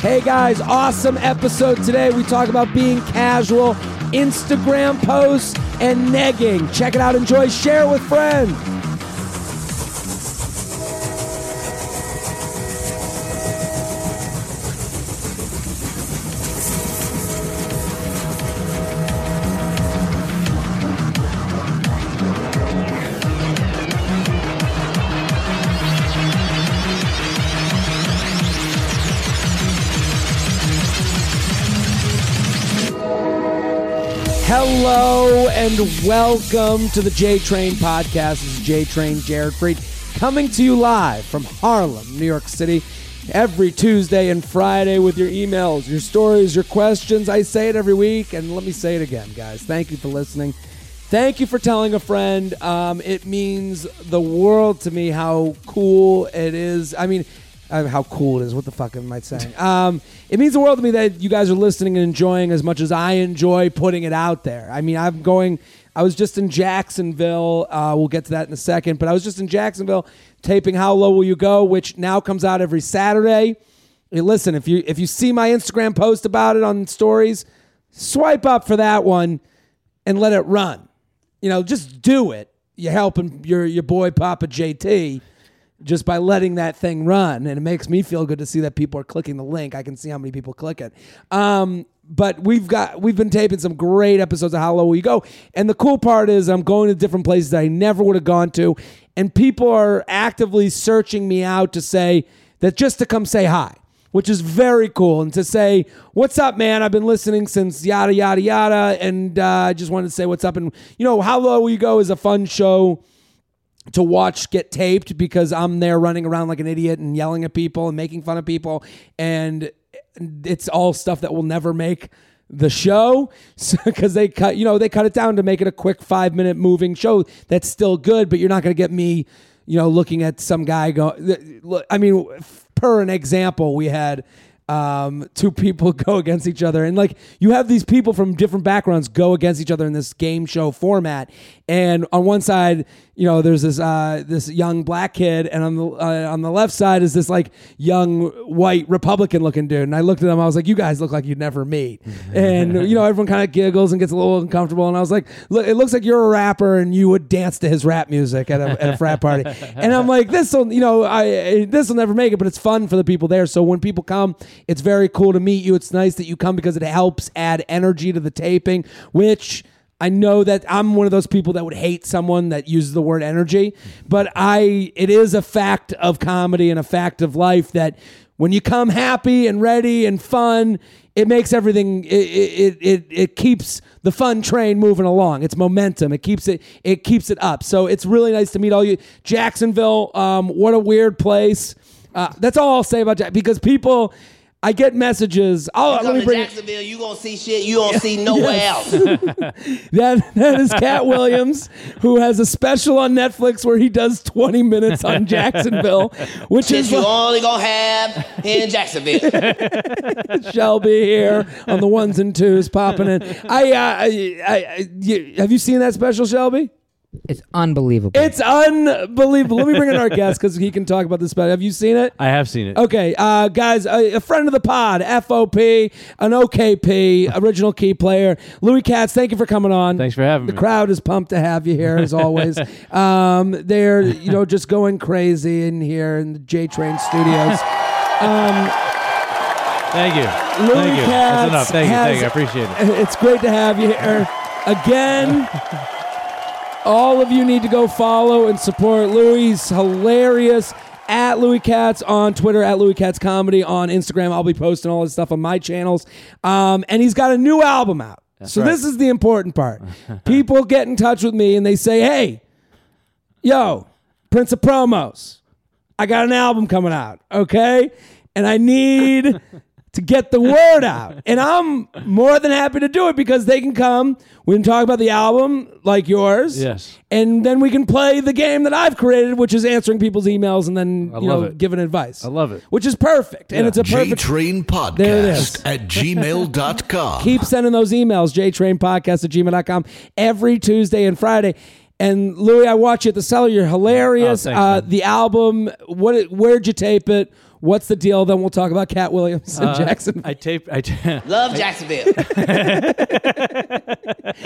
Hey guys, awesome episode today. We talk about being casual, Instagram posts, and negging. Check it out, enjoy, share with friends. And welcome to the J Train podcast. This is J Train Jared Freid coming to you live from Harlem, New York City, every Tuesday and Friday with your emails, your stories, your questions. I say it every week, and let me say it again, guys. Thank you for listening. Thank you for telling a friend. Um, it means the world to me how cool it is. I mean, how cool it is. What the fuck am I saying? Um, it means the world to me that you guys are listening and enjoying as much as I enjoy putting it out there. I mean, I'm going. I was just in Jacksonville. Uh, we'll get to that in a second. But I was just in Jacksonville taping "How Low Will You Go," which now comes out every Saturday. Hey, listen, if you if you see my Instagram post about it on stories, swipe up for that one and let it run. You know, just do it. You're helping your your boy Papa JT just by letting that thing run. And it makes me feel good to see that people are clicking the link. I can see how many people click it. Um, but we've got we've been taping some great episodes of How Low Will You Go. And the cool part is I'm going to different places I never would have gone to. And people are actively searching me out to say that just to come say hi. Which is very cool, and to say, "What's up, man? I've been listening since yada yada yada," and uh, I just wanted to say, "What's up?" And you know, how low will you go is a fun show to watch get taped because I'm there running around like an idiot and yelling at people and making fun of people and it's all stuff that will never make the show because they cut you know they cut it down to make it a quick 5 minute moving show that's still good but you're not going to get me you know looking at some guy go I mean per an example we had um, two people go against each other. And like you have these people from different backgrounds go against each other in this game show format. And on one side, you know, there's this uh, this young black kid, and on the uh, on the left side is this like young white Republican looking dude. And I looked at them, I was like, "You guys look like you'd never meet." and you know, everyone kind of giggles and gets a little uncomfortable. And I was like, "Look, it looks like you're a rapper, and you would dance to his rap music at a, at a frat party." And I'm like, "This will, you know, I this will never make it, but it's fun for the people there." So when people come, it's very cool to meet you. It's nice that you come because it helps add energy to the taping, which I know that I'm one of those people that would hate someone that uses the word energy, but I it is a fact of comedy and a fact of life that when you come happy and ready and fun, it makes everything it it it, it keeps the fun train moving along. It's momentum. It keeps it it keeps it up. So it's really nice to meet all you. Jacksonville, um, what a weird place. Uh, that's all I'll say about Jack because people I get messages. Oh, You let me to bring Jacksonville, you gonna see shit you don't see nowhere else. that. That is Katt Williams, who has a special on Netflix where he does 20 minutes on Jacksonville, which Shit is you like only gonna have in Jacksonville. Shelby here on the ones and twos popping in. I, uh, I, I, I you, have you seen that special, Shelby? It's unbelievable. It's unbelievable. Let me bring in our guest because he can talk about this better. Have you seen it? I have seen it. Okay, uh, guys, a, a friend of the pod, FOP, an OKP, original key player, Louis Katz. Thank you for coming on. Thanks for having The me. The crowd is pumped to have you here as always. um, they're you know just going crazy in here in the J Train Studios. Thank you. Louis Thank you. Katz That's enough. Thank you. has- Thank you. I appreciate it. It's great to have you here again. All of you need to go follow and support Louis. Hilarious. At Louis Katz on Twitter, at Louis Katz Comedy on Instagram. I'll be posting all this stuff on my channels. Um, and he's got a new album out. so right. this is the important part. People get in touch with me and they say, hey, yo, Prince of Promos, I got an album coming out, okay? And I need to get the word out. And I'm more than happy to do it because they can come. We can talk about the album like yours. Yes. And then we can play the game that I've created, which is answering people's emails and then I you love know it. giving advice. I love it. Which is perfect. And it's a perfect J-Train There it is. Podcast at gmail.com. keep sending those emails jtrainpodcast at gmail.com every tuesday and friday and louis i watch you at the cellar you're hilarious Oh, thanks, uh, the album what where'd you tape it What's the deal? Then we'll talk about Katt Williams and Uh, Jackson. I taped. I ta- Love Jacksonville.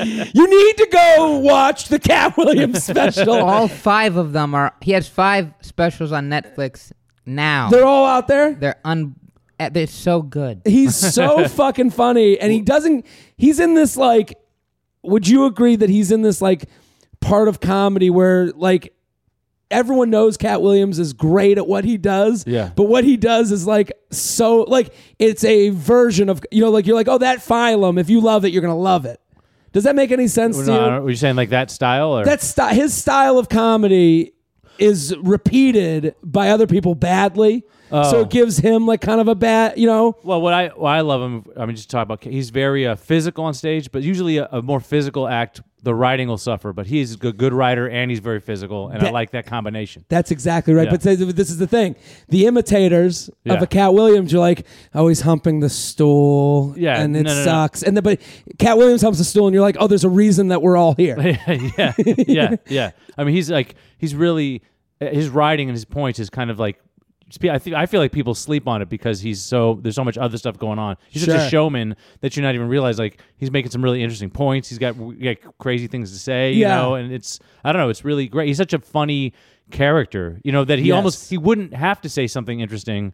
you need to go watch the Katt Williams special. All five of them are. He has five specials on Netflix now. They're all out there. They're un. eh, They're so good. He's so fucking funny, and he doesn't. He's in this like. Would you agree that he's in this like part of comedy where like everyone knows Katt Williams is great at what he does. Yeah. But what he does is like so like it's a version of you know like you're like oh that phylum if you love it you're gonna love it. Does that make any sense to no, you? I were you saying like that style or That style? his style of comedy is repeated by other people badly. So Oh. it gives him like kind of a bad, you know. Well, what I what I love him. I mean, just talk about. He's very uh, physical on stage, but usually a, a more physical act, the writing will suffer. But he's a good, writer and he's very physical, and I like that combination. That's exactly right. Yeah. But this is the thing: the imitators of a Katt Williams, you're like, oh, he's humping the stool, Yeah, and it no, no, no. sucks. And then, but Katt Williams humps the stool, and you're like, oh, there's a reason that we're all here. yeah, yeah, yeah. I mean, he's like he's really his writing and his points is kind of like. I think I feel like people sleep on it because he's so there's so much other stuff going on. He's such a showman that you're not even realize like he's making some really interesting points. He's got, got crazy things to say, you Yeah. know, and it's I don't know, it's really great. He's such a funny character, you know, that he Yes. almost he wouldn't have to say something interesting.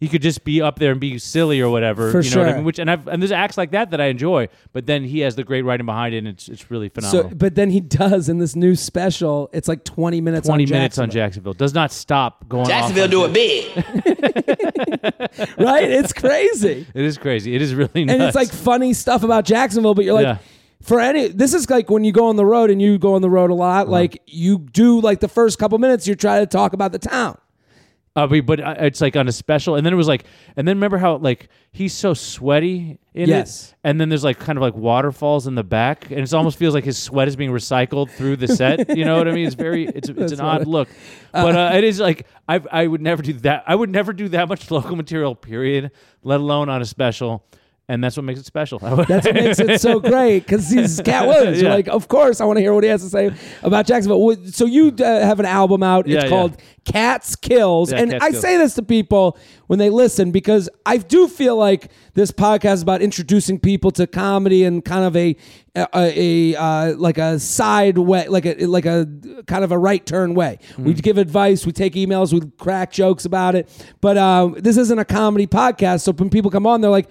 He could just be up there and be silly or whatever, For you know what I mean? Which and I've and there's acts like that that I enjoy, but then he has the great writing behind it, and it's it's really phenomenal. So, but then he does in this new special. It's like 20 minutes. 20 on minutes on Jacksonville. Jacksonville. Does not stop going Jacksonville off do on- it big. right? It's crazy. It is crazy. It is really nuts. and it's like funny stuff about Jacksonville, but you're like, Yeah. for any, this is like when you go on the road and you go on the road a lot, Uh-huh. like you do like the first couple minutes, you're trying to talk about the town. Uh, but, but uh, it's like on a special, and then it was like, and then remember how like he's so sweaty in Yes. it, and then there's like kind of like waterfalls in the back, and it almost feels like his sweat is being recycled through the set. You know what I mean? It's very, it's it's an odd look, but uh, it is like I I would never do that. I would never do that much local material, period, let alone on a special, and that's what makes it special. That's what makes it so great because he's Katt Williams. You're like, of course, I want to hear what he has to say about Jacksonville. So you uh, have an album out. It's yeah. called Katz Kills, Yeah, and Katz I Kills. say this to people when they listen because I do feel like this podcast is about introducing people to comedy and kind of a a, a uh, like a side way, like a like a kind of a right turn way. Mm-hmm. We give advice, we take emails, we crack jokes about it. But uh, this isn't a comedy podcast, so when people come on, they're like.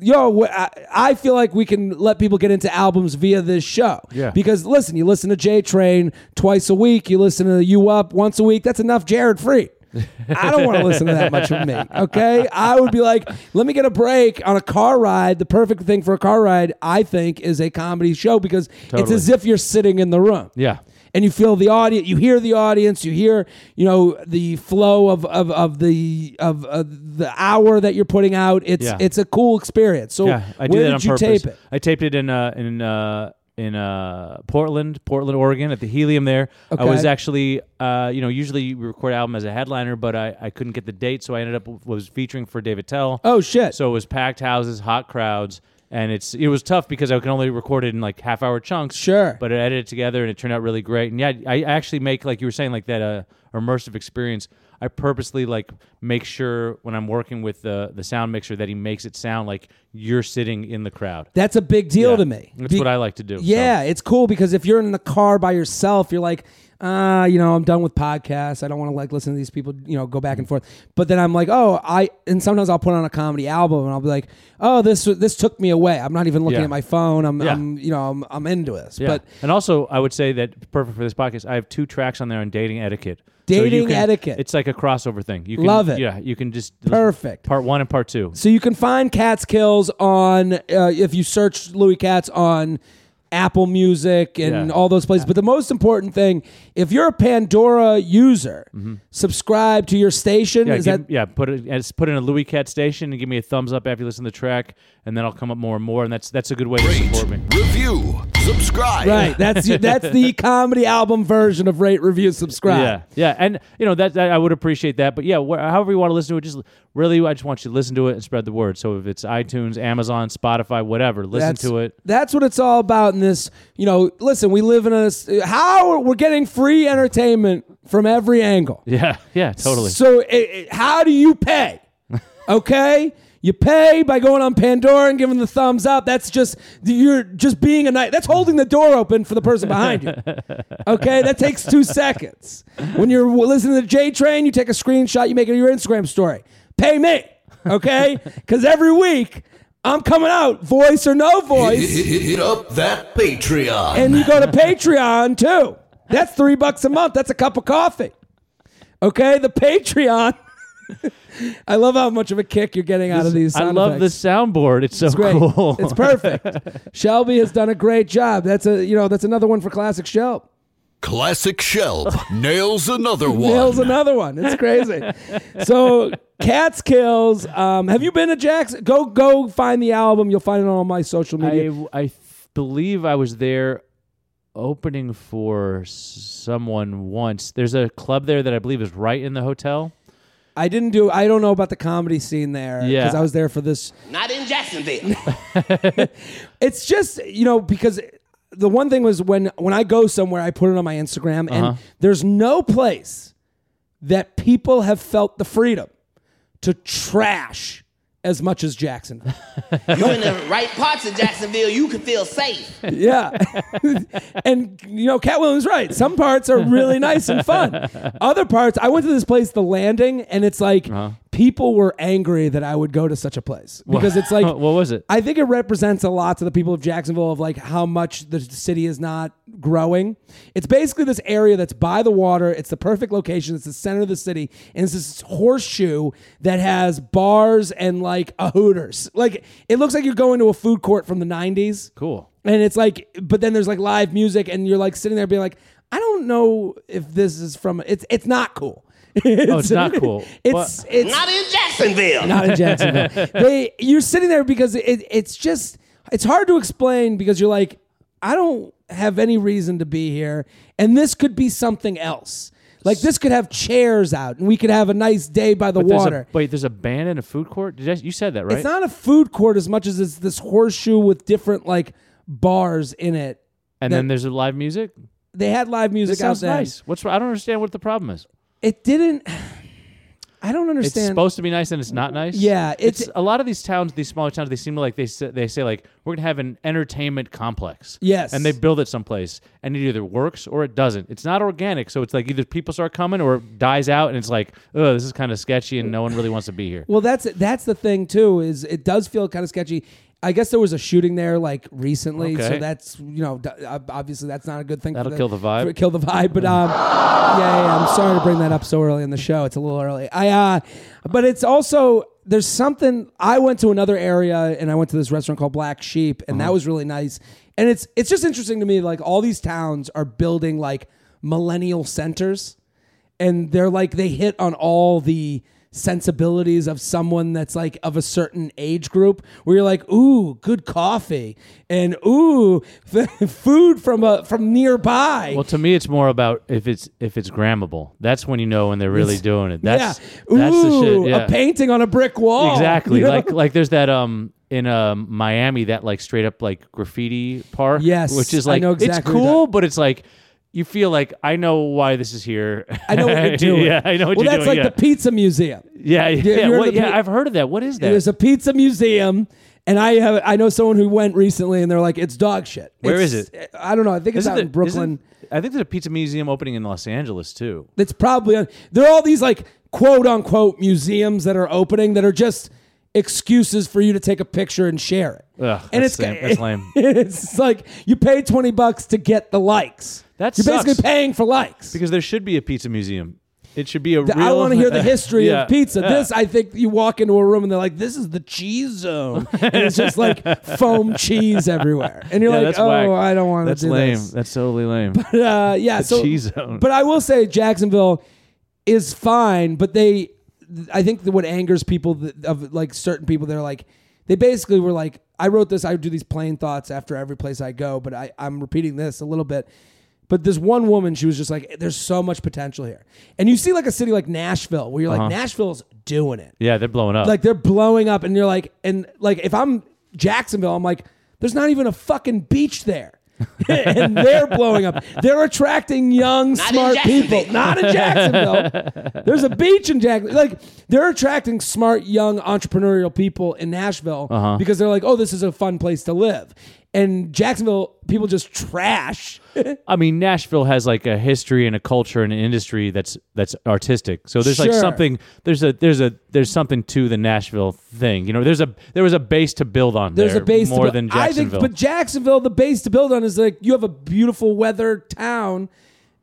Yo, I, I feel like we can let people get into albums via this show. Yeah. Because listen, you listen to J Train twice a week, you listen to U Up once a week. That's enough Jared Freid. I don't want to listen to that much of me. Okay. I would be like, let me get a break on a car ride. The perfect thing for a car ride, I think, is a comedy show because it's as if you're sitting in the room. yeah. And you feel the audience, you hear the audience, you hear, you know, the flow of of, of the of, of the hour that you're putting out. It's Yeah. it's a cool experience. So yeah, I where did on you purpose. tape it? I taped it in uh, in uh, in uh, Portland, Portland, Oregon, at the Helium. There, I was actually, uh, you know, usually we record album as a headliner, but I, I couldn't get the date, so I ended up was featuring for Dave Attell. Oh shit. So it was packed houses, hot crowds, and it's it was tough because I could only record it in like half hour chunks. Sure. But I edited it together and it turned out really great. And yeah, I actually make like you were saying like that uh, immersive experience. I purposely like make sure when I'm working with the the sound mixer that he makes it sound like you're sitting in the crowd. That's a big deal Yeah. to me. That's Be- what I like to do. so. Yeah, it's cool because if you're in the car by yourself, you're like, ah, you know, I'm done with podcasts. I don't want to like listen to these people, you know, go back and forth. But then I'm like, oh, I and sometimes I'll put on a comedy album and I'll be like, oh, this this took me away. I'm not even looking Yeah. at my phone. I'm, Yeah. I'm you know, I'm, I'm into this. Yeah. But and also, I would say that perfect for this podcast. I have two tracks on there on dating etiquette. So you Dating can- etiquette. It's like a crossover thing. You can, Love it. Yeah, you can just Perfect. Part one and part two. So you can find Katz Kills on uh, if you search Louis Katz on Apple Music and Yeah. all those places. But the most important thing, if you're a Pandora user, subscribe to your station. Mm-hmm. Yeah, Is give- that yeah. Put it put in a Louis Katz station and give me a thumbs up after you listen to the track, and then I'll come up more and more. And that's that's a good way to support me. review, subscribe. right? That's that's the comedy album version of rate, review, subscribe. Yeah, yeah, and you know that, that I would appreciate that. But yeah, wh- however you want to listen to it, just really, I just want you to listen to it and spread the word. So if it's iTunes, Amazon, Spotify, whatever, listen That's, to it. That's what it's all about. Gotten this. You know, listen, we live in a how we're getting free entertainment from every angle. Yeah, yeah, totally. So, it, it- how do you pay? Okay. You pay by going on Pandora and giving the thumbs up. That's just you're just being a knight. That's holding the door open for the person behind you. Okay, that takes two seconds. When you're listening to J Train, you take a screenshot, you make it your Instagram story. Pay me, okay? Because every week I'm coming out, voice or no voice, Hit up that Patreon. and you go to Patreon too. That's three bucks a month. That's a cup of coffee. Okay, the Patreon. I love how much of a kick you're getting out of these. I love effects. the soundboard. It's so It's great. cool. It's perfect. Shelby has done a great job. That's a you know that's another one for classic Shelb. Classic Shelb nails another one. Nails another one. It's crazy. so Katz Kills. Um, have you been to Jackson? Go go find the album. You'll find it on all my social media. I I th- believe I was there opening for someone once. There's a club there that I believe is right in the hotel. I didn't do. I don't know about the comedy scene there Yeah. because I was there for this. Not in Jacksonville. It's just you know because the one thing was when when I go somewhere, I put it on my Instagram, and Uh-huh. there's no place that people have felt the freedom to trash as much as Jacksonville. you in the right parts of Jacksonville, you can feel safe. Yeah. and, you know, Katt Williams right. Some parts are really nice and fun. Other parts, I went to this place, The Landing, and it's like Uh-huh. People were angry that I would go to such a place because it's like, what was it? I think it represents a lot to the people of Jacksonville of like how much the city is not growing. It's basically this area that's by the water. It's the perfect location. It's the center of the city, and it's this horseshoe that has bars and like a Hooters. Like it looks like you're going to a food court from the '90s. Cool. And it's like, but then there's like live music, and you're like sitting there being like, I don't know if this is from. It's it's not cool. It's, Oh, it's not cool. It's it's Not in Jacksonville. not in Jacksonville. they you're sitting there because it, it's just it's hard to explain because you're like I don't have any reason to be here, and this could be something else. Like this could have chairs out, and we could have a nice day by the But there's water. A, wait, there's a band in a food court. Did I, you said that right? It's not a food court as much as it's this horseshoe with different like bars in it. and then there's a live music. They had live This music out sounds there. nice. What's I don't understand what the problem is. It didn't. I don't understand. It's supposed to be nice and it's not nice. Yeah, it's, it's- a lot of these towns, these smaller towns. They seem like they say, they say like we're gonna have an entertainment complex. Yes. and they build it someplace, and it either works or it doesn't. It's not organic, so it's like either people start coming or it dies out, and it's like, oh, this is kind of sketchy, and no one really wants to be here. Well, that's that's the thing too. Is it does feel kind of sketchy. I guess there was a shooting there like recently, so that's you know d- obviously that's not a good thing. That'll for kill the vibe. kill the vibe. But um, yeah, yeah, I'm sorry to bring that up so early in the show. It's a little early. I uh, but it's also there's something. I went to another area and I went to this restaurant called Black Sheep, and Uh-huh. that was really nice. And it's it's just interesting to me. Like all these towns are building like millennial centers and they're like they hit on all the sensibilities of someone that's like of a certain age group where you're like ooh good coffee and ooh food from a from nearby Well, to me, it's more about if it's if it's grammable. That's when you know when they're really It's- doing it. That's yeah that's ooh, the shit. Yeah. a painting on a brick wall Exactly. you know? Like like there's that um in um Miami that like straight up like graffiti park. Yes, Which is like exactly it's cool, but it's like you feel like I know why this is here. I know what you're doing. yeah, I know what well you're that's like yeah. the pizza museum yeah, yeah, yeah. What- yeah, pe- I've heard of that. What is that? there's a pizza museum and I have I know someone who went recently and they're like it's dog shit Where Where is is it? I don't know I think it's Isn't out there- in Brooklyn I think there's a pizza museum opening in Los Angeles too. It's probably there are all these like quote unquote museums that are opening that are just excuses for you to take a picture and share it. Ugh, and that's it's lame. That's lame. it's like you pay twenty bucks to get the likes. That you're sucks. basically paying for likes. Because there should be a pizza museum. It should be a I real. I want to hear the history Yeah, of pizza. yeah. This, I think, you walk into a room and they're like, "This is the cheese zone," and it's just like foam cheese everywhere, and you're Yeah, like, "Oh, whack. I don't want to That's do lame. this." That's totally lame. uh, yeah, so cheese zone. But I will say Jacksonville is fine, but they, I think that what angers people that, of like certain people, they're like, they basically were like, I wrote this. I do these plane thoughts after every place I go, but I, I'm repeating this a little bit. But this one woman, she was just like, "There's so much potential here," and you see like a city like Nashville, where you're like, Uh-huh. Nashville's doing it yeah, they're blowing up. like they're blowing up and you're like and like if i'm jacksonville i'm like there's not even a fucking beach there and they're blowing up. They're attracting young, Not smart people. Not in Jacksonville. There's a beach in Jacksonville. Like they're attracting smart, young, entrepreneurial people in Nashville Uh-huh. because they're like, oh, this is a fun place to live. And Jacksonville, people just trash. I mean, Nashville has like a history and a culture and an industry that's that's artistic. So there's like Sure. something there's a there's a there's something to the Nashville thing. You know, there's a there was a base to build on. There's there a base more to, than I think, Jacksonville. but Jacksonville, the base to build on is like you have a beautiful weather town,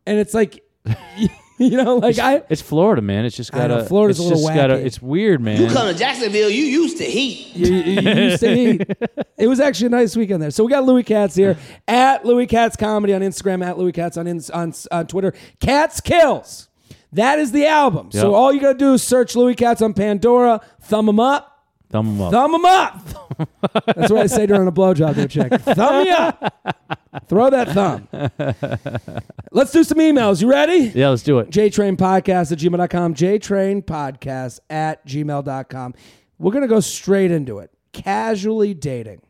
and it's like, you know, like I. it's Florida, man. It's just got know, to Florida's it's a little just gotta- wacky. It's weird, man. You come to Jacksonville, you used to heat. You, you- you used to eat. It was actually a nice weekend there. So we got Louis Katz here at Louis Katz Comedy on Instagram, at Louis Katz on, ins- on, on Twitter. Katz Kills. That is the album. So Yep. all you got to do is search Louis Katz on Pandora, thumb him up, Thumb 'em up. thumb him up. That's what I say during a blowjob there, chick. Thumb me up. Throw that thumb. Let's do some emails. You ready? yeah, let's do it. jtrainpodcast at gmail.com, jtrainpodcast at gmail.com. We're going to go straight into it. Casually dating.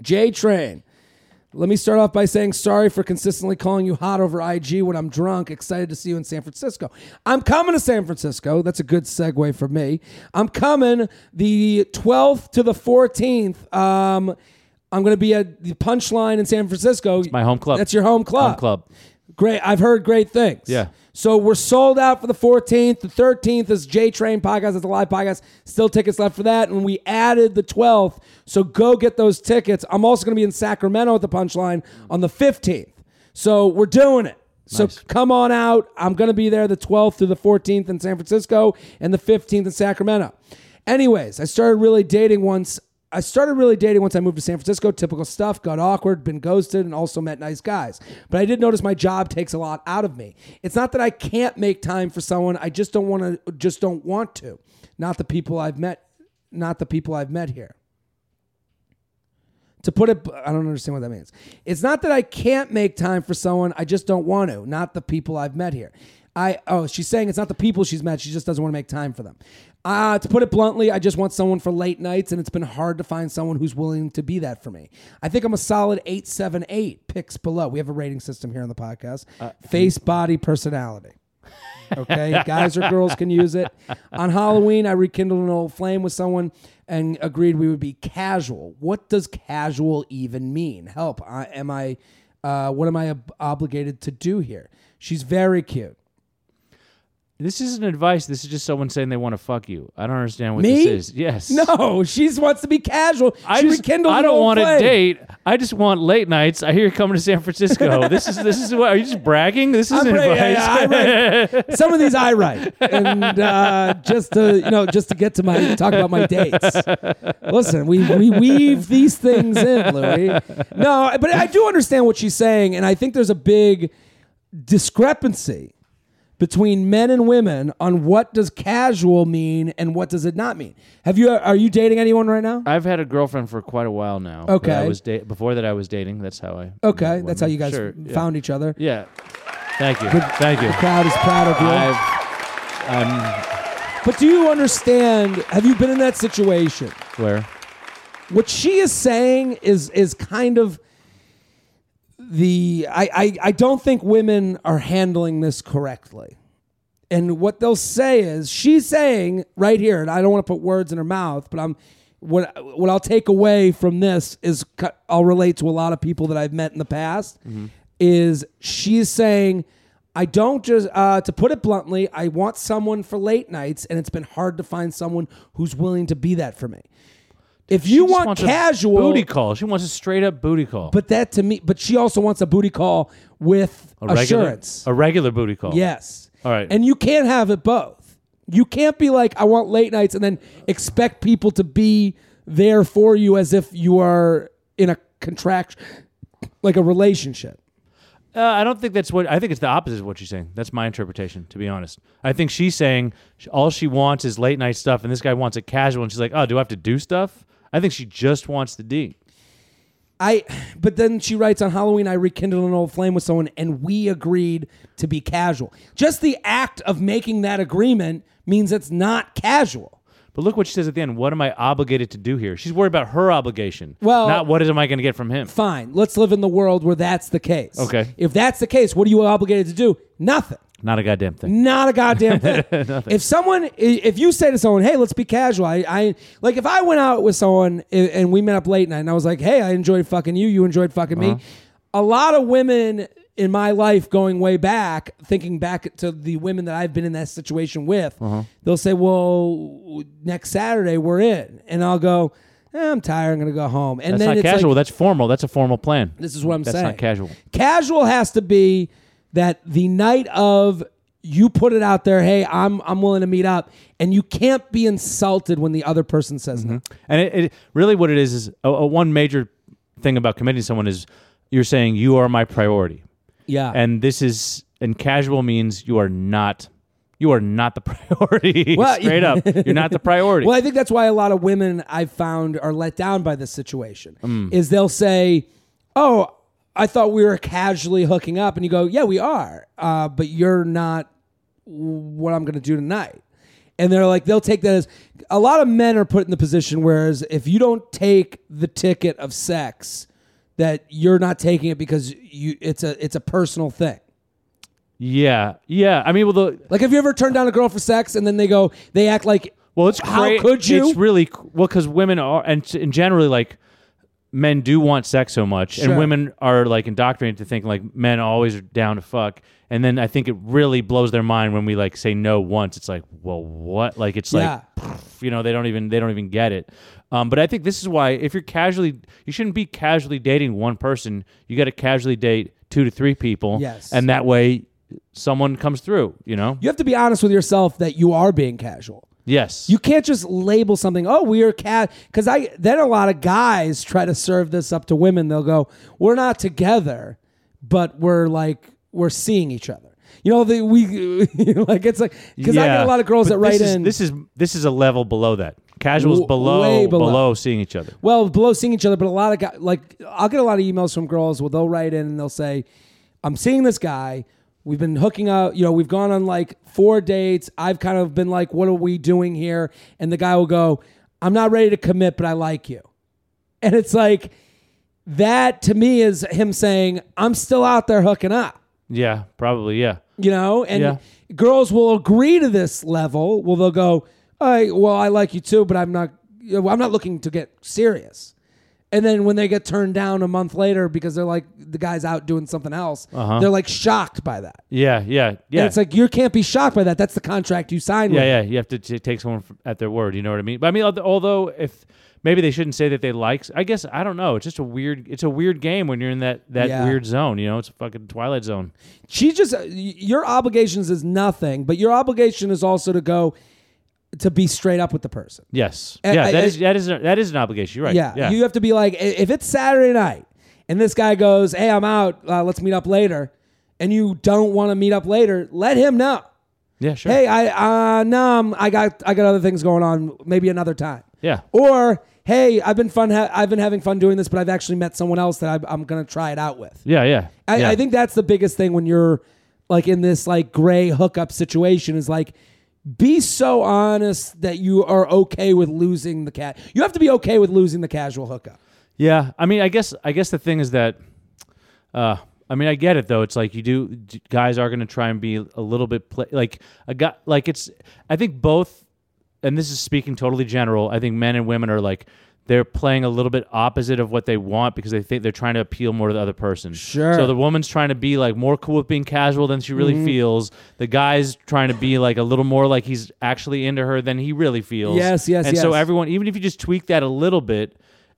JTrain. Let me start off by saying sorry for consistently calling you hot over IG when I'm drunk. Excited to see you in San Francisco. I'm coming to San Francisco. That's a good segue for me. I'm coming the 12th to the 14th. Um, I'm going to be at the Punchline in San Francisco. my home club. That's your home club. Home club. Great. I've heard great things. Yeah. So we're sold out for the 14th. The 13th is J Train podcast. It's a live podcast. Still tickets left for that. And we added the 12th. So go get those tickets. I'm also going to be in Sacramento at the Punchline on the 15th. So we're doing it. So Nice. come on out. I'm going to be there the 12th through the 14th in San Francisco and the 15th in Sacramento. Anyways, I started really dating once. I started really dating once I moved to San Francisco. Typical stuff. Got awkward, been ghosted, and also met nice guys. But I did notice my job takes a lot out of me. It's not that I can't make time for someone. I just don't want to. Just don't want to. Not the people I've met. Not the people I've met here. To put it, I don't understand what that means. It's not that I can't make time for someone. I just don't want to. Not the people I've met here. I oh, she's saying it's not the people she's met. She just doesn't want to make time for them. Uh, to put it bluntly, I just want someone for late nights, and it's been hard to find someone who's willing to be that for me. I think I'm a solid eight seven eight. Picks below. We have a rating system here on the podcast. Face, body, personality. Okay, guys or girls can use it. On Halloween, I rekindled an old flame with someone and agreed we would be casual. What does casual even mean? Help. I, am I? Uh, what am I ob- obligated to do here? She's very cute. This isn't advice. This is just someone saying they want to fuck you. I don't understand what Me? this is. Yes. No, she wants to be casual. I just, rekindled. I don't want flame. to date. I just want late nights. I hear you're coming to San Francisco. this is this is what are you just bragging? This isn't right, advice. yeah, yeah, I write. Some of these I write, and uh, just to you know, just to get to my talk about my dates. Listen, we we weave these things in, Louis. No, but I do understand what she's saying, and I think there's a big discrepancy between men and women on what does casual mean and what does it not mean. Have you are you dating anyone right now? I've had a girlfriend for quite a while now. Okay. I was da- before that I was dating. That's how I. Okay, that's how you guys Sure, yeah. found each other. Yeah. Thank you. Thank you. The crowd is proud of you. I've. I'm but do you understand? Have you been in that situation? where. what she is saying is is kind of the I, I I don't think women are handling this correctly. And what they'll say is she's saying right here, and I don't want to put words in her mouth, but I'm what what I'll take away from this is I'll relate to a lot of people that I've met in the past. Is she's saying I don't just uh, to put it bluntly, I want someone for late nights, and it's been hard to find someone who's willing to be that for me. If you want wants a casual booty call. She wants a straight up booty call. but that to me, but she also wants a booty call with a regular, assurance. A regular booty call. Yes. All right. And you can't have it both. You can't be like, I want late nights and then expect people to be there for you as if you are in a contract, like a relationship. Uh, I don't think that's what I think. It's the opposite of what she's saying. That's my interpretation, to be honest. I think she's saying sh- all she wants is late night stuff, and this guy wants it casual. And she's like, "Oh, do I have to do stuff?" I think she just wants the D. I, but then she writes on Halloween, I rekindled an old flame with someone and we agreed to be casual. Just the act of making that agreement means it's not casual. But look what she says at the end. What am I obligated to do here? She's worried about her obligation. Well- not what am I going to get from him. Fine. Let's live in the world where that's the case. Okay. If that's the case, what are you obligated to do? Nothing. Not a goddamn thing. Not a goddamn thing. if someone, if you say to someone, "Hey, let's be casual," I, I like if I went out with someone and we met up late night, and I was like, "Hey, I enjoyed fucking you. You enjoyed fucking Uh-huh. me." A lot of women in my life, going way back, thinking back to the women that I've been in that situation with, Uh-huh. they'll say, "Well, next Saturday we're in," and I'll go. Eh, I'm tired. I'm gonna go home. And That's then not it's casual. Like, That's formal. That's a formal plan. this is what I'm saying. That's saying. not casual. Casual has to be that the night of you put it out there, hey, I'm I'm willing to meet up, and you can't be insulted when the other person says no. And it, it really what it is is a, a one major thing about committing someone is you're saying you are my priority, Yeah. and this is and casual means you are not. You are not the priority. Well, Straight up, you're not the priority. well, I think that's why a lot of women I've found are let down by this situation. Mm. Is they'll say, "Oh, I thought we were casually hooking up," and you go, "Yeah, we are, uh, but you're not what I'm going to do tonight." And they're like, they'll take that as a lot of men are put in the position whereas if you don't take the ticket of sex, that you're not taking it because you it's a it's a personal thing. yeah, yeah. I mean, well, the Like, have you ever turned down a girl for sex and then they go, they act like, Well, it's how cra- could you? It's really well because women are, and, and generally, like men do want sex so much, Sure. and women are like indoctrinated to think like men always are down to fuck. And then I think it really blows their mind when we like say no once. It's like, well, what? Like it's Yeah. like, you know, they don't even they don't even get it. Um, but I think this is why if you're casually, you shouldn't be casually dating one person. You got to casually date two to three people. Yes. and that way someone comes through. You know. you have to be honest with yourself that you are being casual. Yes. You can't just label something. Oh, we are cat. Because I then a lot of guys try to serve this up to women. They'll go, "We're not together, but we're like we're seeing each other." You know, the, we like it's like because I get a lot of girls but that write this is, in. This is this is a level below that. Casuals W- below, below. below seeing each other. well below seeing each other, but a lot of guys like I'll get a lot of emails from girls where they'll write in and they'll say, "I'm seeing this guy." We've been hooking up, you know, we've gone on like four dates. I've kind of been like, what are we doing here? And the guy will go, I'm not ready to commit, but I like you. And it's like, that to me is him saying, I'm still out there hooking up, Yeah, probably. Yeah. you know? And Yeah. girls will agree to this level. Well, they'll go, right, well, I like you too, but I'm not, I'm not looking to get serious. And then when they get turned down a month later because they're like, the guy's out doing something else, Uh-huh. they're like shocked by that. Yeah, yeah, yeah. And it's like, you can't be shocked by that. That's the contract you signed yeah, with. yeah. You have to t- take someone f- at their word. You know what I mean? But I mean, although if maybe they shouldn't say that they like, I guess I don't know. It's just a weird. It's a weird game when you're in that that Yeah. weird zone. You know, it's a fucking twilight zone. She just uh, your obligations is nothing, but your obligation is also to go to be straight up with the person. Yes. I- yeah. I- that I- is that is that is an obligation. You're right. Yeah, Yeah. you have to be like, if it's Saturday night and this guy goes, "Hey, I'm out. Uh, let's meet up later," and you don't want to meet up later, let him know. yeah. Sure. Hey, I uh, no, I'm- I got I got other things going on. Maybe another time. Yeah. Or hey, I've been fun. Ha- I've been having fun doing this, but I've actually met someone else that I, I'm gonna try it out with. Yeah. Yeah. I, yeah. I think that's the biggest thing when you're like in this like gray hookup situation is like be so honest that you are okay with losing the cat. You have to be okay with losing the casual hookup. Yeah, I mean, I guess I guess the thing is that, uh, I mean, I get it though. It's like you do guys are going to try and be a little bit play, like a guy like it's. I think both, and this is speaking totally general. I think men and women are like they're playing a little bit opposite of what they want because they think they're trying to appeal more to the other person. Sure. So the woman's trying to be like more cool with being casual than she really Mm-hmm. feels. The guy's trying to be like a little more like he's actually into her than he really feels. Yes, yes, And so everyone, even if you just tweak that a little bit,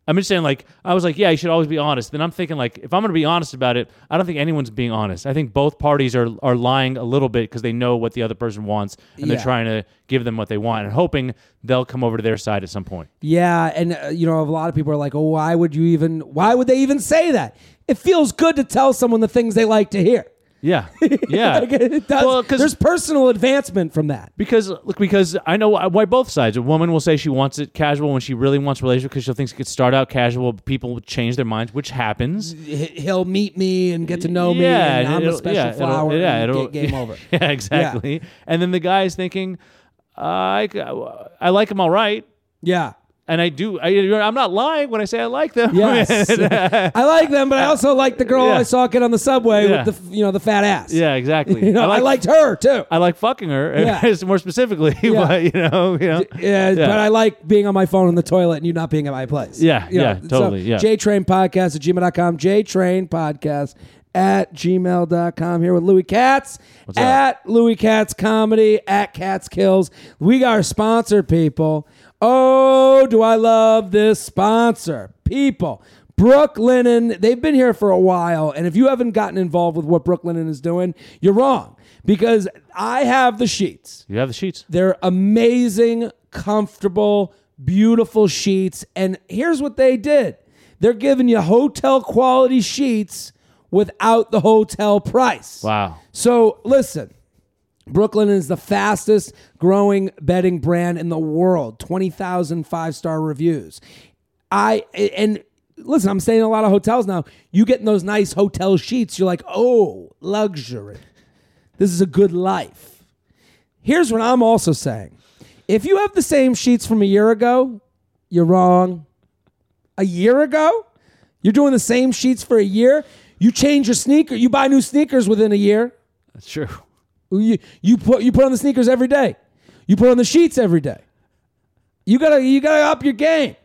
I'm just saying, like, I was like, yeah, you should always be honest. Then I'm thinking, like, if I'm going to be honest about it, I don't think anyone's being honest. I think both parties are are lying a little bit because they know what the other person wants and Yeah. they're trying to give them what they want and hoping they'll come over to their side at some point. Yeah, and uh, you know a lot of people are like, "Oh, why would you even? Why would they even say that?" It feels good to tell someone the things they like to hear. Yeah, yeah. Like, it does. Well, there's personal advancement from that. Because look, because I know why both sides. A woman will say she wants it casual when she really wants a relationship because she thinks it could start out casual. But people will change their minds, which happens. He'll meet me and get to know me, and I'm a special yeah, it'll- flower. yeah, and it'll- ga- game over. Yeah, exactly. And then the guy is thinking, I I like him all right, Yeah. And I do. I, I'm not lying when I say I like them. Yes. I like them, but I also like the girl Yeah. I saw get on the subway Yeah. with the you know the fat ass. yeah, exactly. You know, I, liked her too. I like fucking her. Yeah. more specifically, Yeah. but you know, you know. Yeah, but I like being on my phone in the toilet and you not being at my place. Yeah, You yeah, totally, yeah. JTrain Podcast at gmail.com. JTrain Podcast at gmail.com. Here with Louis Katz at Louis Katz Comedy at Katz Kills. We got our sponsor, people. Oh, do I love this sponsor? People. Brooklinen, they've been here for a while, and if you haven't gotten involved with what Brooklinen is doing, you're wrong because I have the sheets. You have the sheets. They're amazing, comfortable, beautiful sheets. And here's what they did they're giving you hotel quality sheets without the hotel price. Wow. So listen. Brooklinen is the fastest growing bedding brand in the world. 20,000 five star reviews. I and listen, I'm staying in a lot of hotels now. You get in those nice hotel sheets, you're like, "Oh, luxury. This is a good life." Here's what I'm also saying. If you have the same sheets from a year ago, you're wrong. A year ago? You're doing the same sheets for a year? You change your sneaker, you buy new sneakers within a year. That's true. You you put you put on the sneakers every day. You put on the sheets every day. You gotta you gotta up your game.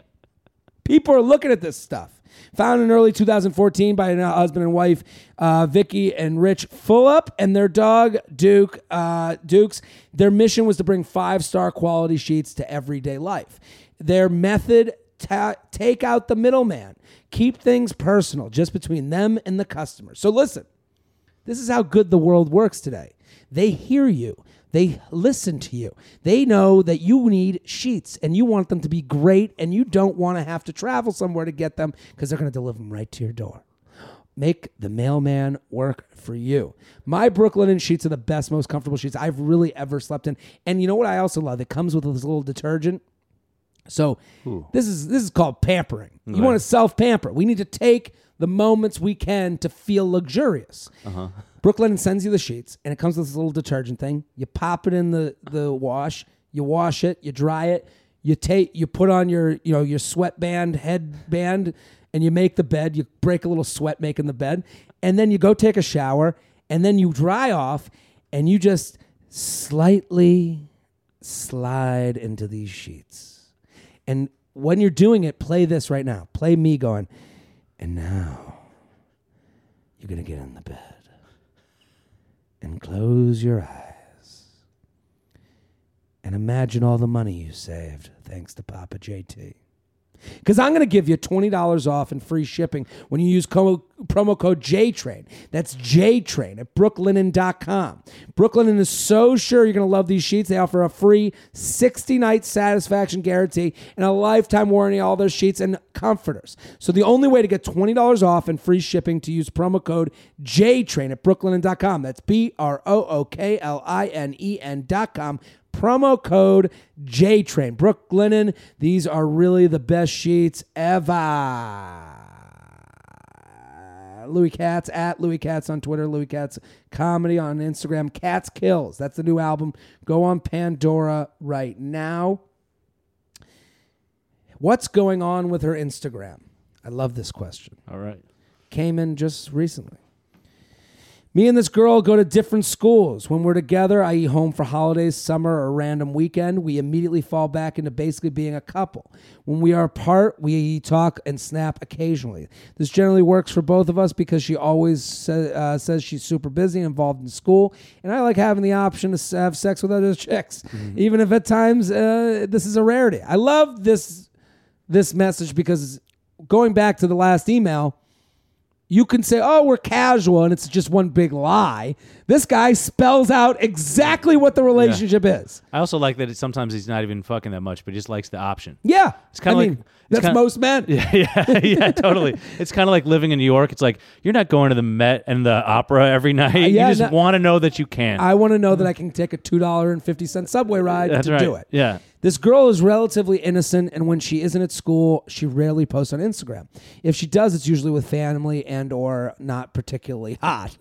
People are looking at this stuff. Founded in early 2014 by a husband and wife, uh, Vicki and Rich Fulop, and their dog Duke uh, Dukes. Their mission was to bring five star quality sheets to everyday life. Their method: ta- take out the middleman, keep things personal, just between them and the customer. So listen. This is how good the world works today. They hear you. They listen to you. They know that you need sheets and you want them to be great and you don't want to have to travel somewhere to get them because they're going to deliver them right to your door. Make the mailman work for you. My Brooklinen sheets are the best, most comfortable sheets I've really ever slept in. And you know what I also love? It comes with this little detergent. So this is this is called pampering. You want to self pamper. We need to take the moments we can to feel luxurious. Uh-huh. Brooklinen sends you the sheets, and it comes with this little detergent thing. You pop it in the the wash. You wash it. You dry it. You take. You put on your you know your sweatband headband, and you make the bed. You break a little sweat making the bed, and then you go take a shower, and then you dry off, and you just slightly slide into these sheets. And when you're doing it, play this right now. Play me going, and now you're going to get in the bed and close your eyes and imagine all the money you saved thanks to Papa JT. Because I'm going to give you $20 off and free shipping when you use co- promo code JTRAIN. That's JTRAIN at brooklinen.com. Brooklinen is so sure you're going to love these sheets. They offer a free 60 night satisfaction guarantee and a lifetime warranty all their sheets and comforters. So the only way to get $20 off and free shipping to use promo code JTRAIN at brooklinen.com. That's B R O O K L I N E N.com promo code JTrain. Brooklinen, these are really the best sheets ever. Louis Katz at Louis Katz on Twitter, Louis Katz comedy on Instagram, Katz Kills. That's the new album. Go on Pandora right now. What's going on with her Instagram? I love this question All right. came in just recently. Me and this girl go to different schools. When we're together, i.e., home for holidays, summer, or random weekend, we immediately fall back into basically being a couple. When we are apart, we talk and snap occasionally. This generally works for both of us because she always uh, says she's super busy, involved in school, and I like having the option to have sex with other chicks, even if at times uh, this is a rarity. I love this this message because going back to the last email, you can say, oh, we're casual and it's just one big lie. This guy spells out exactly what the relationship is. I also like that it, sometimes he's not even fucking that much, but he just likes the option. Yeah. It's kinda I like- mean, it's that's kinda- most men. Yeah, yeah, yeah, totally. It's kind of like living in New York. It's like you're not going to the Met and the opera every night. Uh, yeah, you just no- want to know that you can. I want to know that I can take a $2.50 subway ride That's to right. do it. Yeah. This girl is relatively innocent, and when she isn't at school, she rarely posts on Instagram. If she does, it's usually with family and or not particularly hot.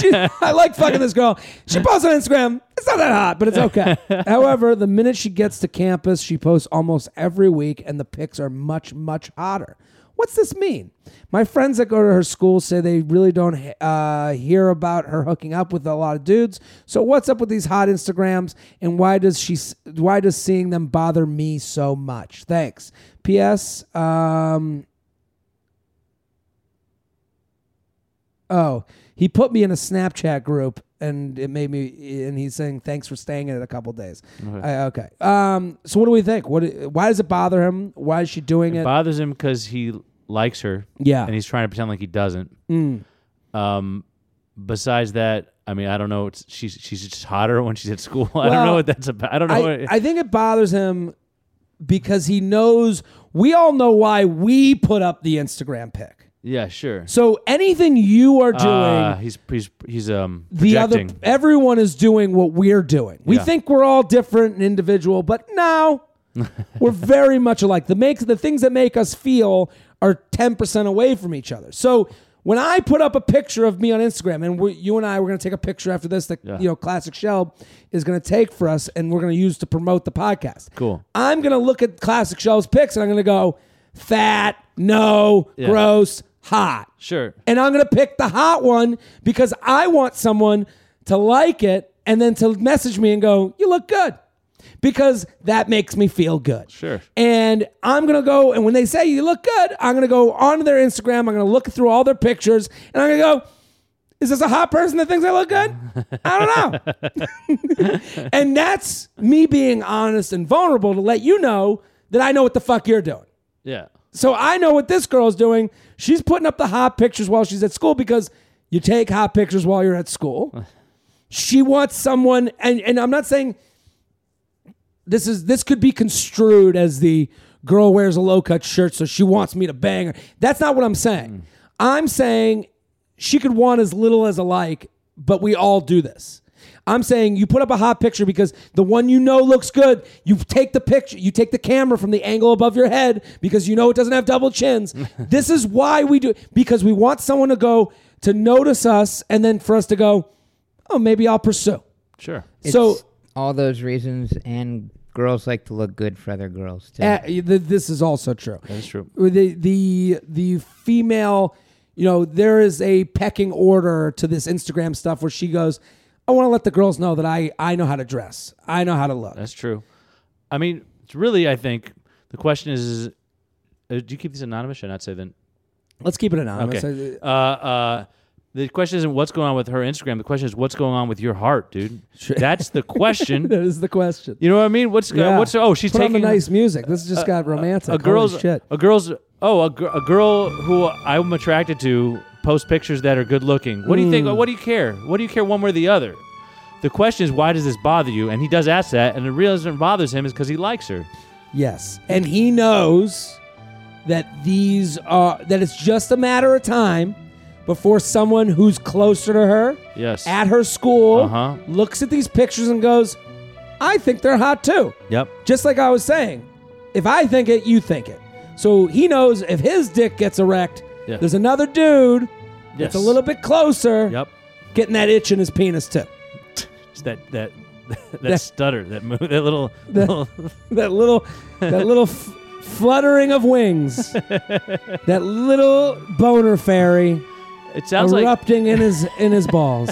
She, I like fucking this girl. She posts on Instagram. It's not that hot, but it's okay. However, the minute she gets to campus, she posts almost every week, and the pics are much, much hotter. What's this mean? My friends that go to her school say they really don't uh, hear about her hooking up with a lot of dudes. So what's up with these hot Instagrams, and why does she? Why does seeing them bother me so much? Thanks. P.S. Um, Oh, he put me in a Snapchat group, and it made me. And he's saying thanks for staying in it a couple days. I- okay. Um. So what do we think? What? Why does it bother him? Why is she doing It it? bothers him because he likes her. Yeah. and he's trying to pretend like he doesn't. Mm. Um, besides that, I mean, I don't know. It's, she's she's just hotter when she's at school. I Well, don't know what that's about. I don't know. I, what, I think it bothers him because he knows. We all know why we put up the Instagram pic. Yeah, sure. So anything you are doing. Uh, he's he's he's um the other projecting. everyone is doing what we're doing. We Yeah. think we're all different and individual, but no. we're very much alike. The makes the things that make us feel are 10% away from each other. So when I put up a picture of me on Instagram, and we, you and I, we're going to take a picture after this that Yeah. you know Classic Shelb is going to take for us, and we're going to use to promote the podcast. Cool. I'm going to look at Classic Shelb's pics, and I'm going to go fat, no, Yeah. gross, hot. Sure. And I'm going to pick the hot one because I want someone to like it and then to message me and go, You look good. Because that makes me feel good. Sure. And I'm going to go, and when they say you look good, I'm going to go onto their Instagram. I'm going to look through all their pictures and I'm going to go, Is this a hot person that thinks I look good? I don't know. and that's me being honest and vulnerable to let you know that I know what the fuck you're doing. Yeah. So I know what this girl's doing. She's putting up the hot pictures while she's at school because you take hot pictures while you're at school. she wants someone, and, and I'm not saying this is this could be construed as the girl wears a low cut shirt, so she wants me to bang her. That's not what I'm saying. Mm. I'm saying she could want as little as a like, but we all do this. I'm saying you put up a hot picture because the one you know looks good. You take the picture, you take the camera from the angle above your head because you know it doesn't have double chins. this is why we do it because we want someone to go to notice us and then for us to go, oh, maybe I'll pursue. Sure. so It's all those reasons, and girls like to look good for other girls too. Uh, th- this is also true. That's true. The the the female, you know, there is a pecking order to this Instagram stuff where she goes, "I want to let the girls know that I I know how to dress. I know how to look." That's true. I mean, it's really, I think the question is: is uh, do you keep these anonymous? Should I not say then? Let's keep it anonymous. Okay. Uh, uh, the question isn't what's going on with her Instagram. The question is what's going on with your heart, dude. That's the question. that is the question. You know what I mean? What's Yeah. what's oh she's Put taking the nice music. This just got romantic. a Holy girl's shit. a girl's oh a, gir- a girl who I'm attracted to post pictures that are good looking. What do you think? Mm. What do you care? What do you care one way or the other? The question is why does this bother you? And he does ask that, and the reason it bothers him is because he likes her. Yes, and he knows that these are that it's just a matter of time before someone who's closer to her Yes. at her school Uh-huh. looks at these pictures and goes, "I think they're hot too." Yep. Just like I was saying, if I think it, you think it. So he knows if his dick gets erect, Yeah. there's another dude Yes. that's a little bit closer Yep. getting that itch in his penis tip. It's that that that stutter, that move, that little, little that little that little f- fluttering of wings that little boner fairy It sounds like erupting in his in his balls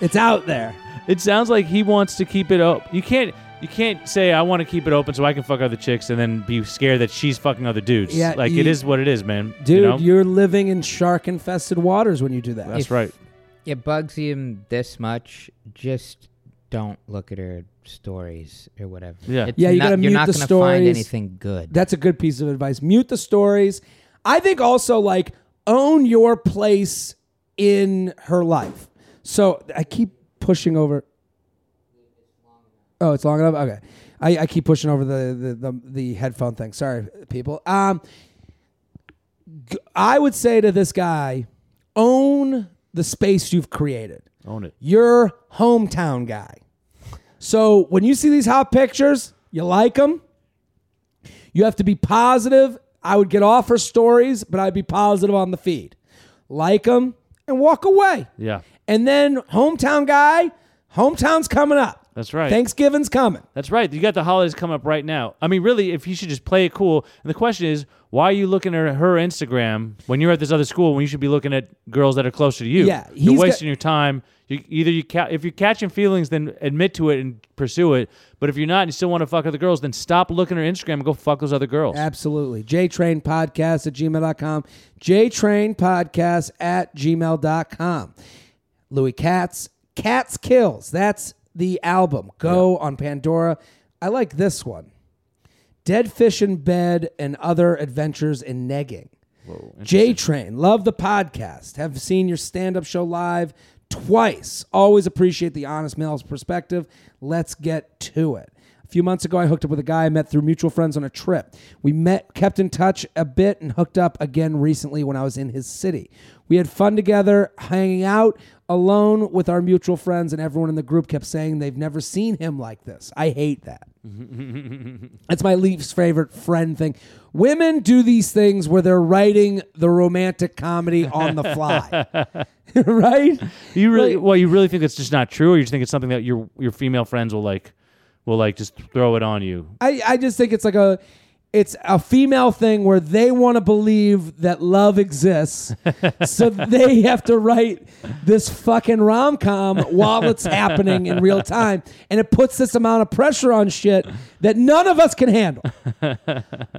it's out there it sounds like he wants to keep it up. You can't you can't say I want to keep it open so I can fuck other chicks and then be scared that she's fucking other dudes. Yeah, like you- it is what it is, man. dude you you know? are living in shark infested waters when you do that That's If- right. it bugs him this much, just don't look at her stories or whatever. Yeah. It's Yeah, you not, gotta you're mute not the gonna stories. find anything good. that's a good piece of advice mute the stories i think also like own your place in her life so i keep pushing over oh it's long enough okay i, I keep pushing over the, the, the, the headphone thing sorry people um g- i would say to this guy own the space you've created Own it. your hometown guy. So when you see these hot pictures, you like them. You have to be positive. I would get off her stories, but I'd be positive on the feed. like them, and walk away. Yeah. And then hometown guy, hometown's coming up. That's right. Thanksgiving's coming. That's right. You got the holidays coming up right now. I mean, really, if you should just play it cool. And the question is, why are you looking at her Instagram when you're at this other school when you should be looking at girls that are closer to you? Yeah, you're he's got- wasting your time. You, either you ca- if you're catching feelings, then admit to it and pursue it. But if you're not and you still want to fuck other girls, then stop looking at her Instagram and go fuck those other girls. Absolutely. JTrain Podcast at gmail.com. JTrain Podcast at gmail.com. Louis Katz, Cats Kills. That's the album. Go on Pandora. I like this one. Dead Fish in Bed and Other Adventures in Negging. J Train, love the podcast. Have seen your stand up show live twice. Always appreciate the honest male's perspective. Let's get to it. A few months ago, I hooked up with a guy I met through mutual friends on a trip. We met, kept in touch a bit, and hooked up again recently when I was in his city. We had fun together, hanging out alone with our mutual friends, and everyone in the group kept saying they've never seen him like this. I hate that. That's my least favorite friend thing. Women do these things where they're writing the romantic comedy on the fly. right? You really, Like- well, you really think it's just not true, or you just think it's something that your your female friends will like, will like just throw it on you. I, I just think it's like a it's a female thing where they want to believe that love exists. so they have to write this fucking rom com while it's happening in real time. And it puts this amount of pressure on shit that none of us can handle.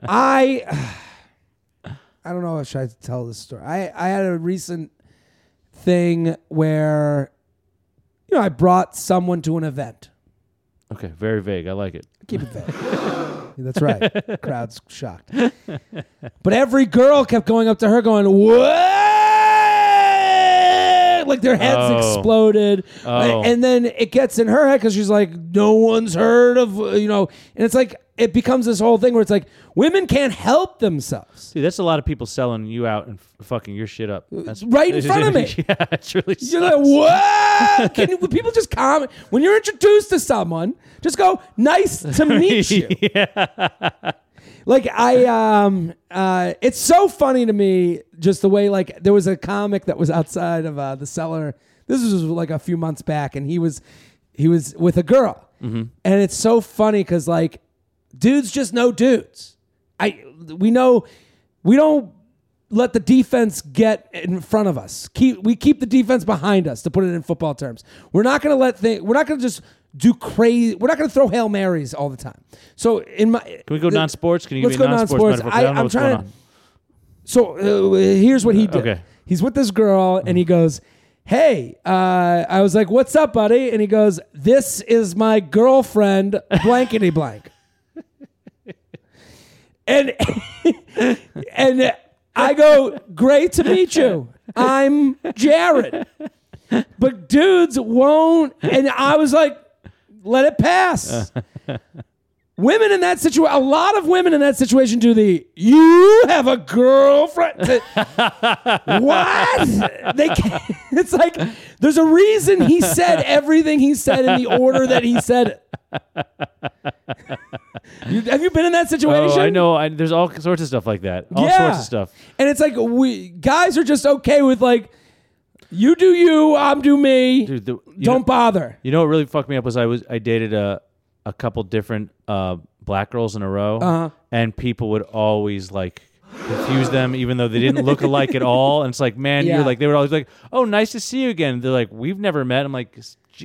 I I don't know if I should tell this story. I, I had a recent thing where you know I brought someone to an event. Okay, very vague. I like it. Keep it vague. That's right. Crowd's shocked. But every girl kept going up to her, going, "What?" Like their heads Oh. exploded, Oh. and then it gets in her head because she's like, "No one's heard of," uh, you know, and it's like it becomes this whole thing where it's like women can't help themselves. Dude, that's a lot of people selling you out and f- fucking your shit up. That's Right in front of me. yeah, it's really. You're like, what? Can you, people just comment when you're introduced to someone? Just go, nice to meet you. yeah. Like I um uh it's so funny to me just the way like there was a comic that was outside of uh, the cellar. This was like a few months back and he was he was with a girl. And it's so funny cuz like dudes just know dudes. I we know we don't let the defense get in front of us. Keep we keep the defense behind us to put it in football terms. We're not going to let things we're not going to just do crazy. We're not going to throw hail marys all the time. So in my Can we go non-sports? Can you Let's give me go non-sports, non-sports. I, don't know I- I'm what's trying going to- on. So uh, here's what he did. Okay. He's with this girl and he goes, Hey, uh, I was like, What's up, buddy? And he goes, This is my girlfriend, blankety blank. And and I go, Great to meet you. I'm Jared. But dudes won't. And I was like, Let it pass. Women in that situation, a lot of women in that situation do the "you have a girlfriend." what? They can't, it's like there's a reason he said everything he said in the order that he said it. You- have you been in that situation? Oh, I know. I, there's all sorts of stuff like that. All yeah. sorts of stuff. And it's like we guys are just okay with like, you do you, I'm do me. Dude, the, Don't know, bother. You know what really fucked me up was I was I dated a a couple different uh, black girls in a row, Uh-huh. and people would always like confuse them, even though they didn't look alike at all. And it's like, man, Yeah. you're like they were always like, oh, nice to see you again. They're like, we've never met. I'm like,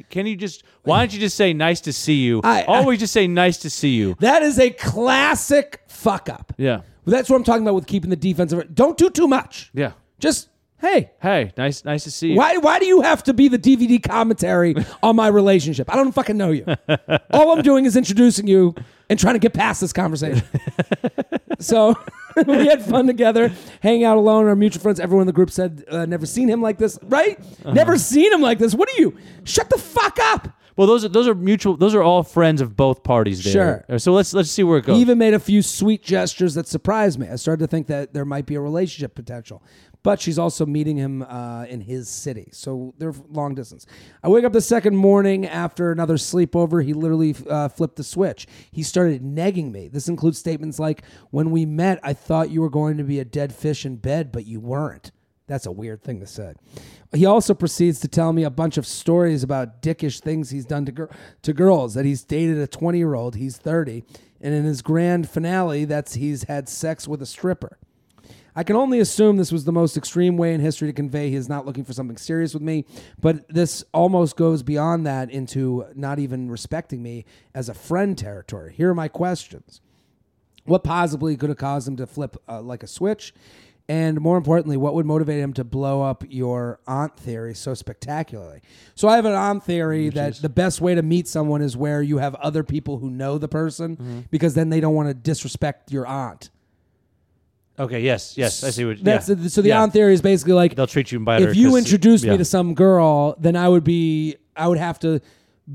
can you just? Why don't you just say nice to see you? I- I- always just say nice to see you. That is a classic fuck up. Yeah, That's what I'm talking about with keeping the defensive. Don't do too much. yeah. Just hey, Hey, nice, nice to see you. why why do you have to be the DVD commentary on my relationship? I don't fucking know you. All I'm doing is introducing you and trying to get past this conversation. so we had fun together, hanging out alone. Our mutual friends, everyone in the group said, uh, "Never seen him like this." Right? Uh-huh. Never seen him like this. What are you? Shut the fuck up. Well, those are those are mutual. Those are all friends of both parties. There. Sure. So let's let's see where it goes. He even made a few sweet gestures that surprised me. I started to think that there might be a relationship potential. But she's also meeting him uh, in his city. So they're long distance. I wake up the second morning after another sleepover. He literally uh, flipped the switch. He started negging me. This includes statements like, When we met, I thought you were going to be a dead fish in bed, but you weren't. That's a weird thing to say. He also proceeds to tell me a bunch of stories about dickish things he's done to gir- to girls. That he's dated a 20 year old. He's 30, and in his grand finale, that's he's had sex with a stripper. I can only assume this was the most extreme way in history to convey he is not looking for something serious with me, but this almost goes beyond that into not even respecting me as a friend territory. Here are my questions. What possibly could have caused him to flip uh, like a switch? And more importantly, what would motivate him to blow up your aunt theory so spectacularly? So I have an aunt theory that the best way to meet someone is where you have other people who know the person because then they don't want to disrespect your aunt. Okay. Yes. Yes. I see what. That's yeah. the, so the Yeah. aunt theory is basically like They'll treat you better. if you introduced yeah. me to some girl, then I would be I would have to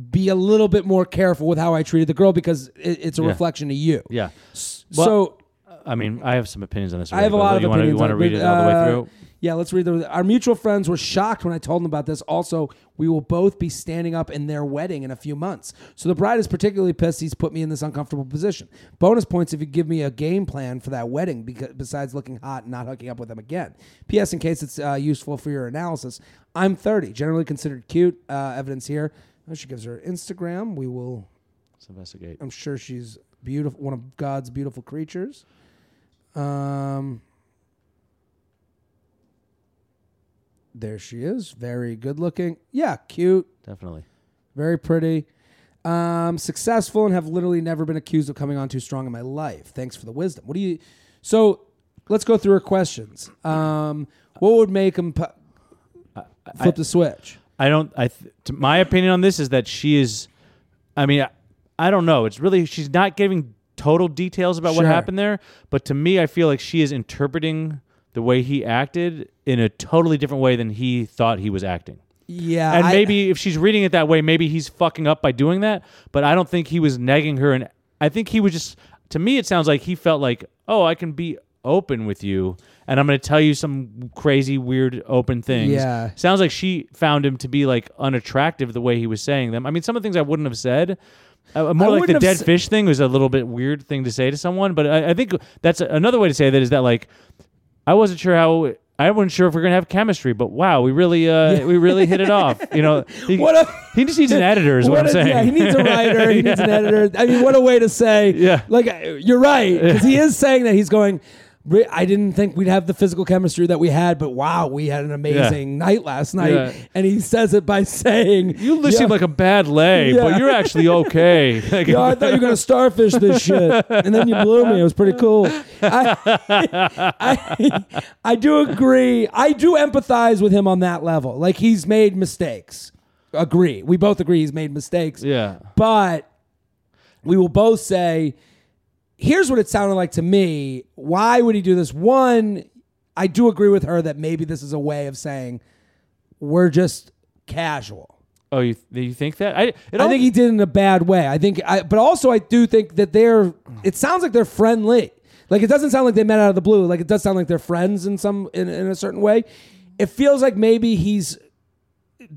be a little bit more careful with how I treated the girl because it, it's a reflection of you. Yeah. so I mean, I have some opinions on this. I have a lot of opinions. You want to read it all the way uh, through? Yeah, let's read the. Our mutual friends were shocked when I told them about this. Also, we will both be standing up in their wedding in a few months. So the bride is particularly pissed he's put me in this uncomfortable position. Bonus points if you give me a game plan for that wedding, because besides looking hot and not hooking up with them again. P.S. In case it's uh, useful for your analysis, I'm 30, generally considered cute. Uh, evidence here. Oh, she gives her Instagram. We will. Let's investigate. I'm sure she's beautiful, one of God's beautiful creatures. Um, there she is, very good looking. Yeah, cute, Definitely. very pretty. Um, successful and have literally never been accused of coming on too strong in my life. Thanks for the wisdom. What do you? So let's go through her questions. Um, what would make him pu- flip the switch? I don't. I. Th- to my opinion on this is that she is. I mean, I, I don't know. It's really she's not giving total details about what happened there, but to me, I feel like she is interpreting the way he acted in a totally different way than he thought he was acting. Yeah, and I- maybe if she's reading it that way, maybe he's fucking up by doing that. But I don't think he was negging her, and I think he was just. To me, it sounds like he felt like, oh, I can be open with you, and I'm going to tell you some crazy, weird, open things. Yeah. sounds like she found him to be like unattractive the way he was saying them. I mean, some of the things I wouldn't have said. Uh, more I like the dead s- fish thing was a little bit weird thing to say to someone, but I, I think that's another way to say that is that like I wasn't sure how I wasn't sure if we are gonna have chemistry, but wow, we really uh, we really hit it off. You know, he, What a- he just needs an editor, is what, I'm a- saying. Yeah, he needs a writer. He needs an editor. I mean, what a way to say. Yeah. Like uh, you're right because he is saying that he's going. "Re- I didn't think we'd have the physical chemistry that we had, but wow, we had an amazing night last night. Yeah. And he says it by saying, You yeah, seem like a bad lay, Yeah. but you're actually okay. Yeah, I thought you were gonna starfish this shit, and then you blew me. It was pretty cool. I, I, I do agree. I do empathize with him on that level. Like he's made mistakes. Agree. We both agree he's made mistakes. yeah. But we will both say, here's what it sounded like to me. Why would he do this? One, I do agree with her that maybe this is a way of saying we're just casual. Oh, you you think that? I I think he did it in a bad way. I think, I, but also I do think that they're. It sounds like they're friendly. Like it doesn't sound like they met out of the blue. Like it does sound like they're friends in some in, in a certain way. It feels like maybe he's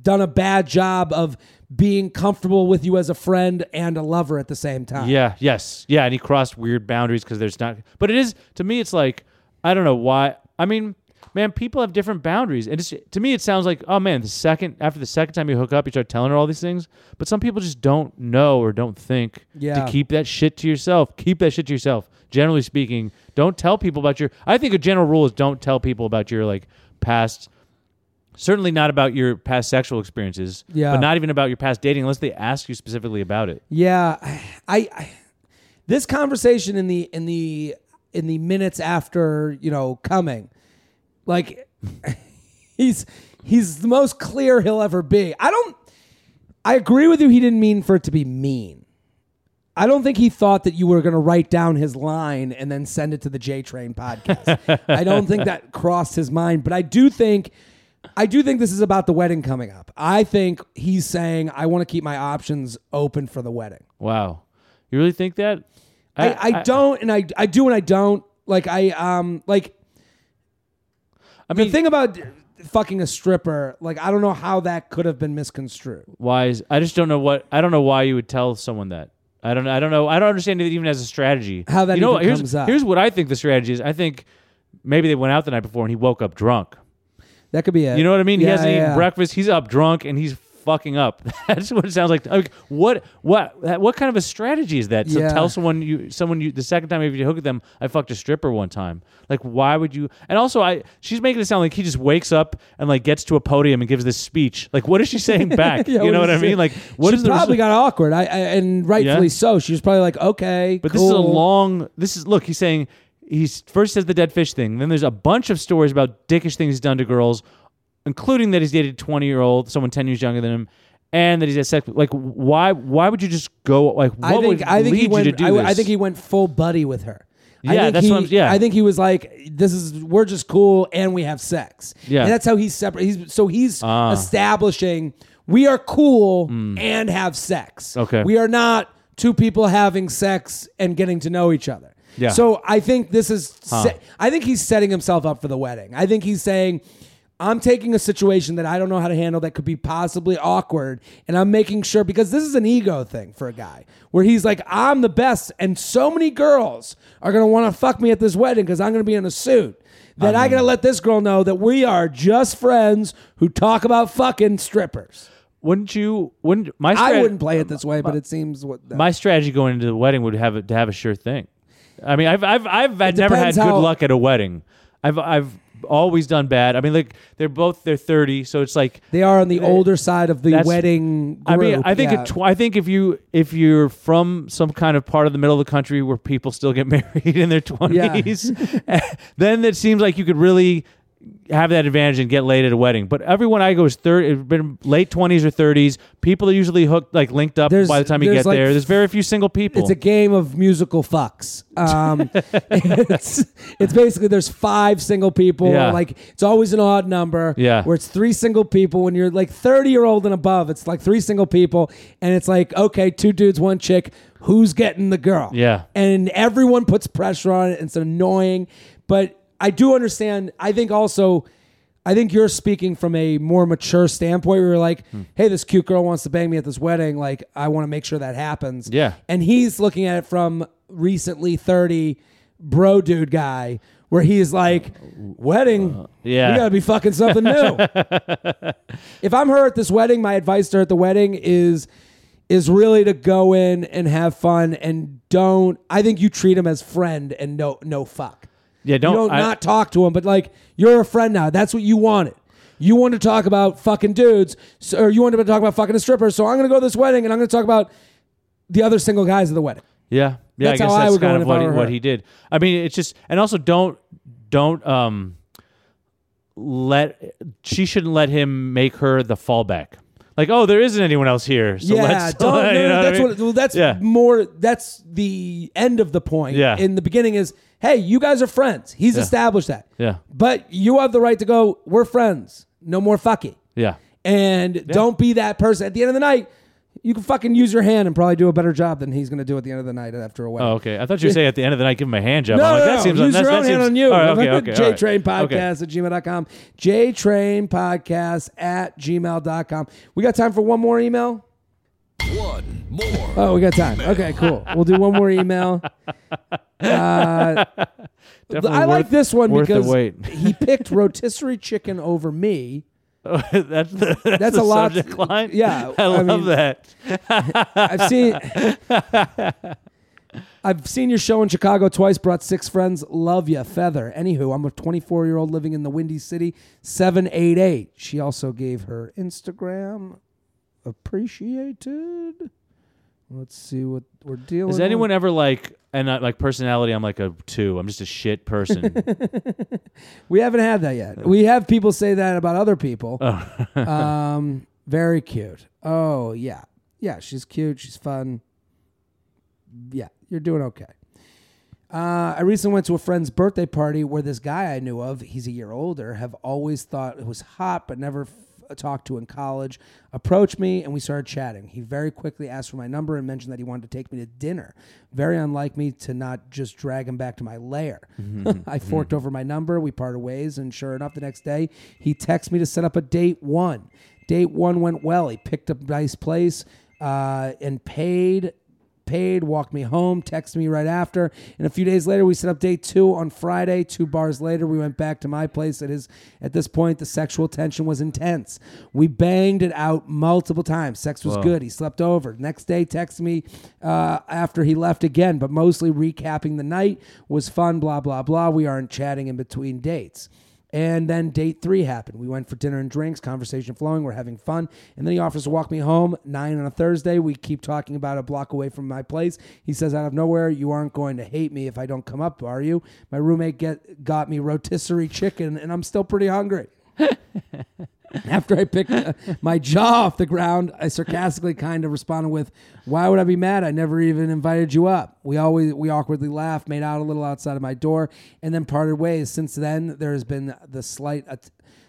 done a bad job of being comfortable with you as a friend and a lover at the same time. Yeah, yes. Yeah, and he crossed weird boundaries because there's not but it is to me it's like I don't know why I mean, man, people have different boundaries. And it's to me it sounds like, oh man, the second after the second time you hook up, you start telling her all these things. But some people just don't know or don't think Yeah. to keep that shit to yourself. Keep that shit to yourself. Generally speaking, don't tell people about your I think a general rule is don't tell people about your like past certainly not about your past sexual experiences, Yeah. but not even about your past dating unless they ask you specifically about it. Yeah, I, I this conversation in the in the in the minutes after you know coming, like he's he's the most clear he'll ever be. I don't. I agree with you. He didn't mean for it to be mean. I don't think he thought that you were going to write down his line and then send it to the J Train podcast. I don't think that crossed his mind, but I do think I do think this is about the wedding coming up. I think he's saying I want to keep my options open for the wedding. Wow. You really think that? I, I, don't and I I do and I don't. Like I um like I mean, the thing about fucking a stripper, like I don't know how that could have been misconstrued. why is I just don't know what I don't know why you would tell someone that. I don't I don't know. I don't understand it even as a strategy. How that you know here's, up. Here's what I think the strategy is. I think maybe they went out the night before and he woke up drunk. That could be it. You know what I mean? he hasn't yeah, eaten yeah. breakfast. He's up drunk and he's fucking up. That's what it sounds like. like what what what kind of a strategy is that? To Yeah. tell someone you someone you the second time if you hook at them, I fucked a stripper one time. Like why would you? And also, I she's making it sound like he just wakes up and like gets to a podium and gives this speech. Like what is she saying back? Yeah, you know what I mean? Like what she is the probably got awkward. I, I and rightfully Yeah. so. She was probably like, okay, But this is a long. This is look. He's saying he's first says the dead fish thing. Then there's a bunch of stories about dickish things he's done to girls, including that he's dated a twenty year old, someone ten years younger than him, and that he's had sex. Like why? Why would you just go? Like what I think would I think lead he went. you to do I, this? I think he went full buddy with her. I Yeah, think that's he, what I'm- yeah. I think he was like, "This is we're just cool and we have sex." Yeah. and that's how he's separate. He's so he's Ah. Hmm. establishing we are cool and have sex. Okay. we are not two people having sex and getting to know each other. Yeah. So I think this is. Huh. se- I think he's setting himself up for the wedding. I think he's saying. I'm taking a situation that I don't know how to handle that could be possibly awkward, and I'm making sure because this is an ego thing for a guy where he's like, I'm the best, and so many girls are gonna want to fuck me at this wedding because I'm gonna be in a suit. That I, gotta let this girl know that we are just friends who talk about fucking strippers. Wouldn't you? Wouldn't my? I wouldn't play it this um, way, but it seems what My strategy going into the wedding would have it to have a sure thing. I mean, I've I've I've had never had depends good how- luck at a wedding. I've I've always done bad. I mean, like they're both they're thirty, so it's like they are on the eh, older side of the That's- wedding. I mean, I think yeah. it tw- I think if you if you're from some kind of part of the middle of the country where people still get married in their twenties, eh, then it seems like you could really have that advantage and get laid at a wedding. But everyone I go is thirty, it's been late twenties or thirties. People are usually hooked, like linked up There's- by the time you there's get like there. There's very few single people. It's a game of musical fucks. Um, it's it's basically there's five single people. Yeah. Like it's always an odd number. Yeah. Where it's three single people. When you're like 30 year old and above, it's like three single people, and it's like okay, two dudes, one chick. Who's getting the girl? Yeah. And everyone puts pressure on it. And it's annoying, but I do understand. I think also. I think you're speaking from a more mature standpoint where you're like, Hmm. hey, this cute girl wants to bang me at this wedding. Like, I want to make sure that happens. Yeah. And he's looking at it from recently 30 bro dude guy where he's like, wedding, yeah. we got to be fucking something new. if I'm her at this wedding, my advice to her at the wedding is is really to go in and have fun and don't I think you treat him as friend and no no fuck. Yeah, don't, you don't I- not talk to him, but like you're a friend now. That's what you wanted. You wanted to talk about fucking dudes, so, or you wanted to talk about fucking a stripper. So I'm going to go to this wedding and I'm going to talk about the other single guys at the wedding. Yeah, yeah. That's I guess how I that's go kind in of what he, what he did. I mean, it's just, and also don't don't um let she shouldn't let him make her the fallback. Like, oh, there isn't anyone else here. So yeah, let's, don't, no, you know that's I mean? what. Well, that's Yeah. more. That's the end of the point. Yeah. In the beginning is, hey, you guys are friends. He's Yeah. established that. Yeah. But you have the right to go. We're friends. No more fucking. Yeah, And don't be that person. At the end of the night, you can fucking use your hand and probably do a better job than he's going to do at the end of the night after a wedding. Oh, okay. I thought you were saying at the end of the night, give him a hand job. No, I'm like, no, that no. seems Use that, your that own hand seems- on you. All right, okay, okay. all right. JTrain Okay. Podcast at gmail.com. JTrain Podcast at gmail.com. We got time for one more email? One more. Oh, we got time. Okay, cool. We'll do one more email. Uh, Definitely I like this one worth the because wait. he picked rotisserie chicken over me. that's the, that's, That's the a lot- subject line. yeah, I I love mean- that. I've seen I've seen your show in Chicago twice, brought six friends. Love you, Feather. Anywho, I'm a 24 year old living in the Windy City, 788. She also gave her Instagram. Appreciated. Let's see what we're dealing Is with. anyone ever like and like personality? I'm like a two. I'm just a shit person. We haven't had that yet. We have people say that about other people. Oh. um, very cute. Oh yeah, yeah. She's cute. She's fun. Yeah, you're doing okay. Uh, I recently went to a friend's birthday party where this guy I knew of, he's a year older, have always thought it was hot but never talked to in college, approached me and we started chatting. He very quickly asked for my number and mentioned that he wanted to take me to dinner. Very unlike me to not just drag him back to my lair. I forked over my number, we parted ways, and sure enough, the next day he texted me to set up a date one. Date one went well. He picked a nice place uh, and paid paid, walked me home, texted me right after. And a few days later, we set up date two on Friday. Two bars later, we went back to my place. At his, at this point, the sexual tension was intense. We banged it out multiple times. Sex was Whoa. good. He slept over. Next day, texted me uh, after he left again, but mostly recapping the night was fun. Blah blah blah. We aren't chatting in between dates. And then date three happened. We went for dinner and drinks, conversation flowing, we're having fun. And then he offers to walk me home, nine on a Thursday. We keep talking about a block away from my place. He says out of nowhere, You aren't going to hate me if I don't come up, are you? My roommate get, got me rotisserie chicken, and I'm still pretty hungry. After I picked uh, my jaw off the ground, I sarcastically kind of responded with, "Why would I be mad? I never even invited you up." We always we awkwardly laughed, made out a little outside of my door, and then parted ways. Since then, there has been the slight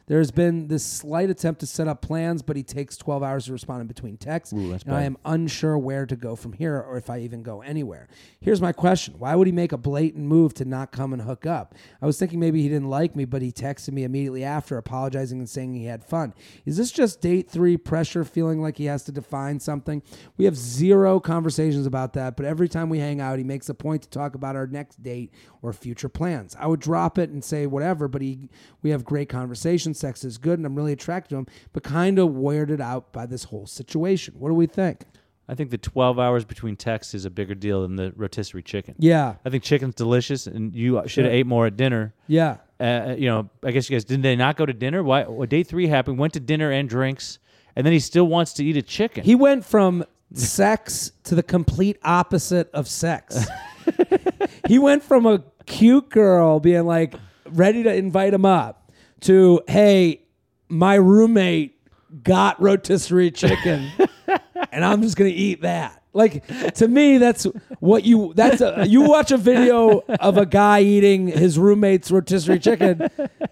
there has been this slight attempt to set up plans, but he takes 12 hours to respond in between texts, Ooh, and I am unsure where to go from here or if I even go anywhere. Here's my question Why would he make a blatant move to not come and hook up? I was thinking maybe he didn't like me, but he texted me immediately after, apologizing and saying he had fun. Is this just date three pressure, feeling like he has to define something? We have zero conversations about that, but every time we hang out, he makes a point to talk about our next date or future plans. I would drop it and say whatever, but he we have great conversations. Sex is good, and I'm really attracted to him, but kind of weirded out by this whole situation. What do we think? I think the 12 hours between texts is a bigger deal than the rotisserie chicken. Yeah, I think chicken's delicious, and you should have ate more at dinner. yeah. Uh, you know, I guess you guys didn't they not go to dinner? Why? What day three happened? Went to dinner and drinks, and then he still wants to eat a chicken. He went from sex to the complete opposite of sex. he went from a cute girl being like ready to invite him up to, hey, my roommate got rotisserie chicken and I'm just going to eat that. Like to me, that's what you. That's a, you watch a video of a guy eating his roommate's rotisserie chicken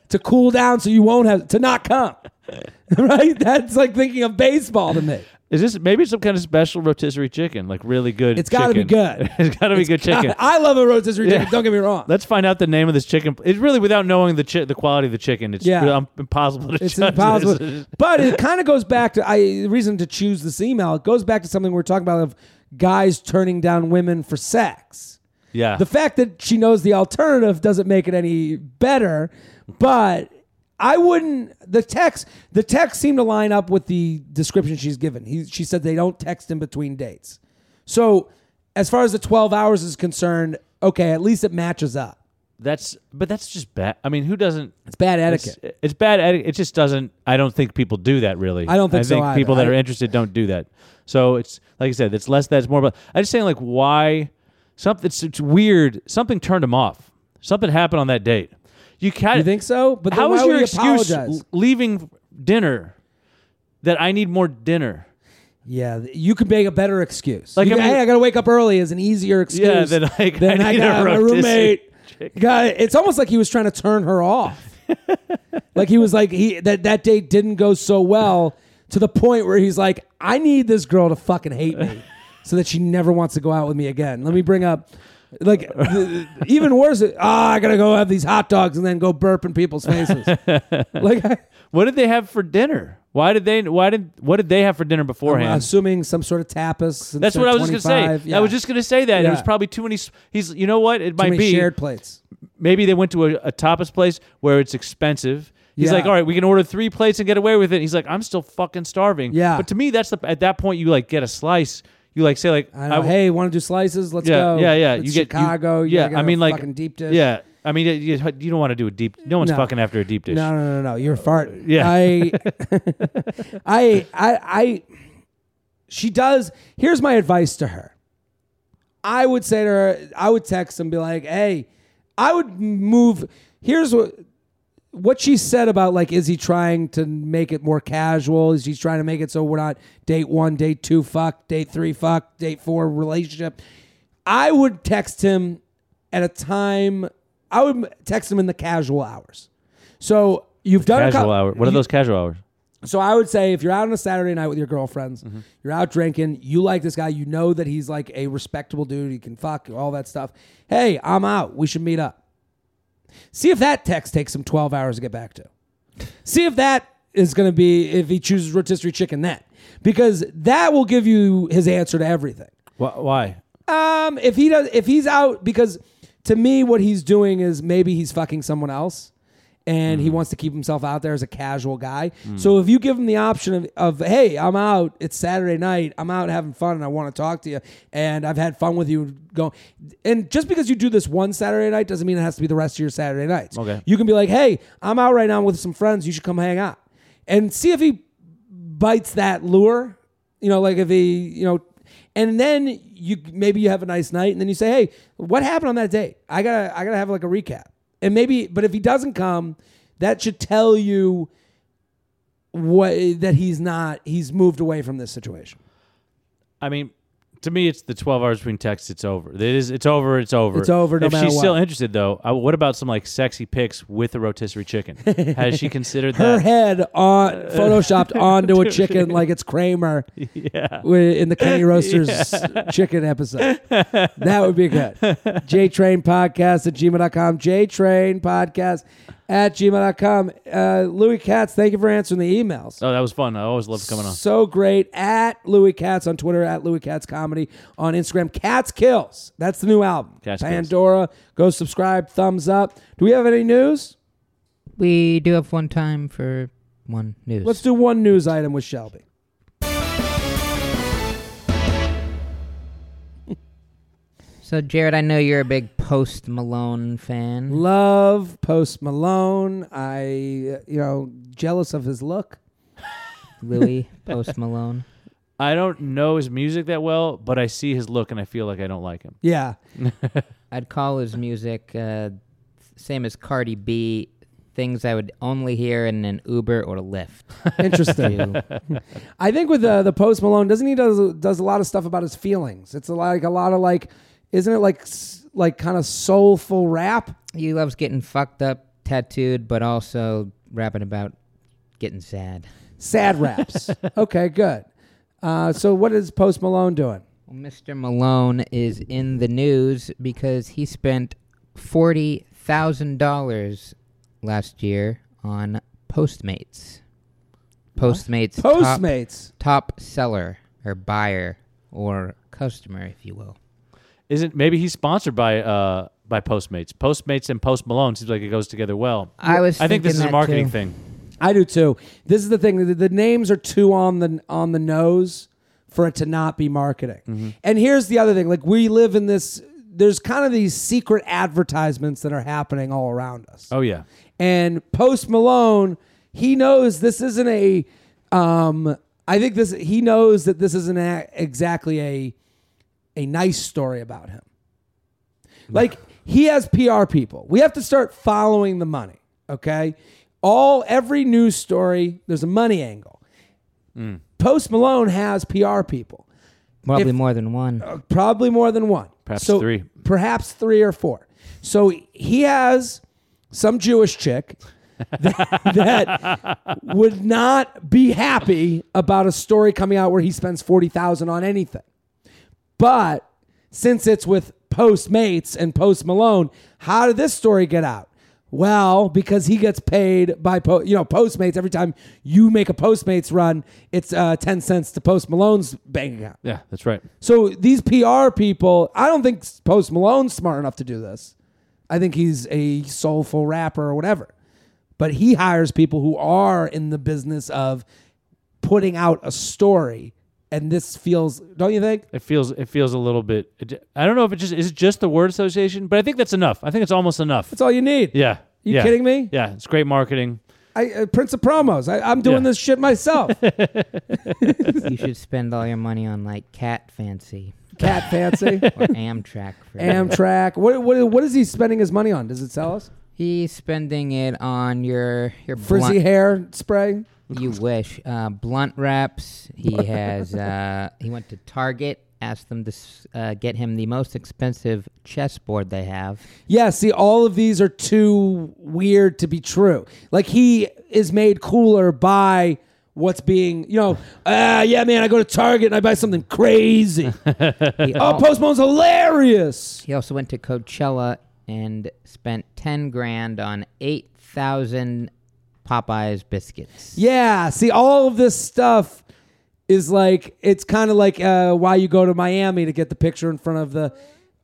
to cool down, so you won't have to not come. Right? That's like thinking of baseball to me. Is this maybe some kind of special rotisserie chicken, like really good? It's gotta be good. it's got to be good chicken. I love a rotisserie chicken. Don't get me wrong. Let's find out the name of this chicken. It's really without knowing the chi- the quality of the chicken. It's Yeah. really impossible to It's impossible. this. but it kind of goes back to I the reason to choose this email. It goes back to something we we're talking about of guys turning down women for sex. Yeah, The fact that she knows the alternative doesn't make it any better, but I wouldn't. The text, the text seemed to line up with the description she's given. He, she said they don't text in between dates. So, as far as the twelve hours is concerned, okay, at least it matches up. that's but that's just bad. I mean, who doesn't? It's bad etiquette. it's bad etiquette. It just doesn't. I don't think people do that really. I don't think I so think either. people that are interested don't do that. So it's like I said, it's less that. It's more about. I just saying like why something. It's, it's weird. Something turned him off. Something happened on that date. You can't. You think so? But How is would your excuse apologize? leaving dinner that I need more dinner? Yeah, you could make a better excuse. Like, I mean- hey, I got to wake up early is an easier excuse. Yeah, than like, than I I got my roommate. Got it's almost like he was trying to turn her off. like he was like he that that date didn't go so well to the point where he's like, I need this girl to fucking hate me so that she never wants to go out with me again. Let me bring up. Like even worse, ah, I gotta go have these hot dogs and then go burp in people's faces. like I, What did they have for dinner? Why did they? Why did? What did they have for dinner I'm beforehand? assuming some sort of tapas. That's what I was just gonna say. 25. I was just gonna say that it was probably too many. He's, you know what? It might be shared plates. maybe they went to a, a tapas place where it's expensive. He's Yeah. like, all right, we can order three plates and get away with it. He's like, I'm still fucking starving. Yeah. But to me, that's the at that point you like get a slice. You like say like, I know. hey, want to do slices? Let's yeah, go. yeah, yeah. It's you get you- Chicago. Yeah, I mean like fucking deep dish. Yeah, I mean you, you don't want to do a deep. No one's No. fucking after a deep dish. No, no, no, no. You're fart. Yeah. I, I, I, I. She does. Here's my advice to her. I would say to her, I would text and be like, "Hey, I would move. Here's what." What she said about like, is he trying to make it more casual? Is he trying to make it so we're not date one, date two, fuck, date three, fuck, date four, relationship? I would text him at a time. I would text him in the casual hours. So you've done a Casual cou- hour. What are you- those casual hours? So I would say if you're out on a Saturday night with your girlfriends, Mm-hmm. you're out drinking, you like this guy, you know that he's like a respectable dude, he can fuck, all that stuff. Hey, I'm out. We should meet up. See if that text takes him 12 hours to get back to. See if that is going to be if he chooses rotisserie chicken that. Because that will give you his answer to everything. Wh- Why? Um, if he does, if he's out, because to me, what he's doing is maybe he's fucking someone else, and Mm. he wants to keep himself out there as a casual guy. So if you give him the option of, of, hey, I'm out, it's Saturday night, I'm out having fun, and I want to talk to you, and I've had fun with you. Go, and just because you do this one Saturday night doesn't mean it has to be the rest of your Saturday nights. Okay. you can be like, hey, I'm out right now with some friends, you should come hang out, and see if he bites that lure. You know, like if he, you know, and then you maybe you have a nice night, and then you say, "Hey, what happened on that date? I gotta, I gotta have like a recap." And maybe, but if he doesn't come, that should tell you what that he's not, he's moved away from this situation. I mean, to me, it's the 12 hours between texts. It's over. It is. It's over. It's over. It's over no if she's still interested, though, uh, what about some like sexy pics with a rotisserie chicken? Has she considered Her that? head on photoshopped onto a chicken like it's Kramer Yeah. in the Kenny Roasters chicken episode. That would be good. JTrain Podcast at gmail.com. JTrain Podcast at gmail.com. Uh, Louis Katz, thank you for answering the emails. Oh, that was fun. I always love coming on. So great. At Louis Katz on Twitter, at Louis Katz Comedy on Instagram. Katz Kills. That's the new album. Katz Kills. Pandora. Go subscribe. Thumbs up. Do we have any news? We do have one time for one news. Let's do one news item with Shelby. So, Jared, I know you're a big Post Malone fan. Love Post Malone. I, uh, you know, jealous of his look. Louis Post Malone. I don't know his music that well, but I see his look and I feel like I don't like him. Yeah. I'd call his music uh, same as Cardi B. Things I would only hear in an Uber or a Lyft. Interesting. I think with the the Post Malone, doesn't he does does a lot of stuff about his feelings? It's a, like a lot of like, isn't it like s- like kind of soulful rap? he loves getting fucked up, tattooed, but also rapping about getting sad. Sad raps. okay, good. Uh, so what is Post Malone doing? Well, Mr. Malone is in the news because he spent forty thousand dollars last year on Postmates. Postmates, top- Postmates. top seller or buyer or customer, if you will. Isn't maybe he's sponsored by uh by Postmates? Postmates and Post Malone seems like it goes together well. I was. I think this is a marketing too. thing. I do too. This is the thing. The, the names are too on the on the nose for it to not be marketing. And here's the other thing. Like we live in this. There's kind of these secret advertisements that are happening all around us. Oh yeah. And Post Malone, he knows this isn't a. Um, I think this. He knows that this isn't a, exactly a, a nice story about him. Like he has PR people. We have to start following the money. Okay, all every news story there's a money angle. Mm. Post Malone has PR people, Probably If- more than one. Uh, probably more than one. Perhaps So- three. Perhaps three or four. So he has some Jewish chick that, that would not be happy about a story coming out where he spends forty thousand on anything. But since it's with Postmates and Post Malone, how did this story get out? Well, because he gets paid by po- you know Postmates every time you make a Postmates run, it's uh, ten cents to Post Malone's bank account. Yeah, that's right. So these PR people, I don't think Post Malone's smart enough to do this. I think he's a soulful rapper or whatever. But he hires people who are in the business of putting out a story. And this feels, don't you think? It feels it feels a little bit. It, I don't know if it just is it just the word association, but I think that's enough. I think it's almost enough. That's all you need. Yeah. You yeah. kidding me? Yeah, it's great marketing. I, uh, Prince of Promos. I, I'm doing Yeah. this shit myself. you should spend all your money on like Cat Fancy Cat Fancy, or Amtrak. For Amtrak. What, what, what is he spending his money on? Does it sell us? He's spending it on your your Frizzy blunt, hair spray? You wish. Uh, blunt wraps. He has. Uh, he went to Target. Asked them to uh, get him the most expensive chessboard they have. Yeah, see, all of these are too weird to be true. Like he is made cooler by what's being, you know, ah, yeah, man, I go to Target and I buy something crazy. He, oh, al- Post Malone's hilarious. he also went to Coachella and spent ten grand on eight thousand Popeyes biscuits. Yeah, see, all of this stuff is like it's kind of like uh, why you go to Miami to get the picture in front of the.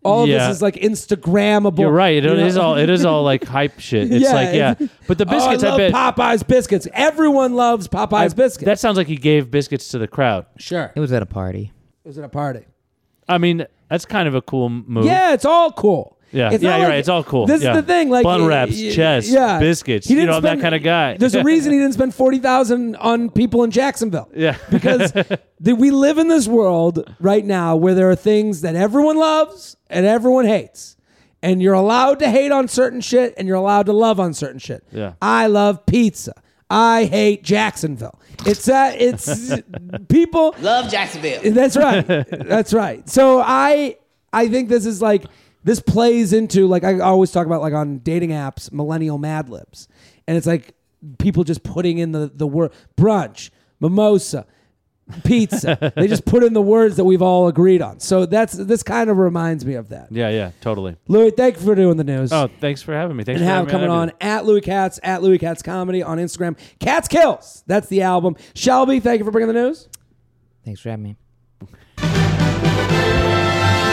All of Yeah. this is like Instagrammable. You're right. It you is know? all it is all like hype shit. It's Yeah, like yeah, it's- but the Oh, I biscuits. I, love bet Popeyes biscuits. Everyone loves Popeyes biscuits. that sounds like he gave biscuits to the crowd. sure. It was at a party. It was at a party. I mean, that's kind of a cool move. Yeah, it's all cool. Yeah. It's Yeah, you're like- right. It's all cool. This Yeah. is the thing, like Bun wraps, y- chest, yeah. biscuits. He didn't know, I'm that kind of guy. There's a reason he didn't spend forty thousand on people in Jacksonville. Yeah. because the, we live in this world right now where there are things that everyone loves and everyone hates. And you're allowed to hate on certain shit and you're allowed to love on certain shit. Yeah. I love pizza. I hate Jacksonville. It's that it's people Love Jacksonville. that's right. That's right. So I I think this is like this plays into like I always talk about like on dating apps, millennial Mad Libs, and it's like people just putting in the the word brunch, mimosa, pizza. they just put in the words that we've all agreed on. So that's this kind of reminds me of that. Yeah, yeah, totally. Louis, thank you for doing the news. Oh, thanks for having me. Thanks and for have having me coming on everything. at Louis Katz at Louis Katz Comedy on Instagram. Katz Kills. That's the album. Shelby, thank you for bringing the news. Thanks for having me.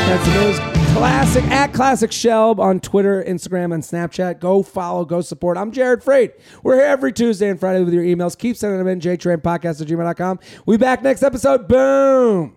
That's the news. Classic at Classic Shelb on Twitter, Instagram, and Snapchat. Go follow, go support. I'm Jared Freid. We're here every Tuesday and Friday with your emails. Keep sending them in. JTrainPodcast at gmail.com. We back next episode. Boom.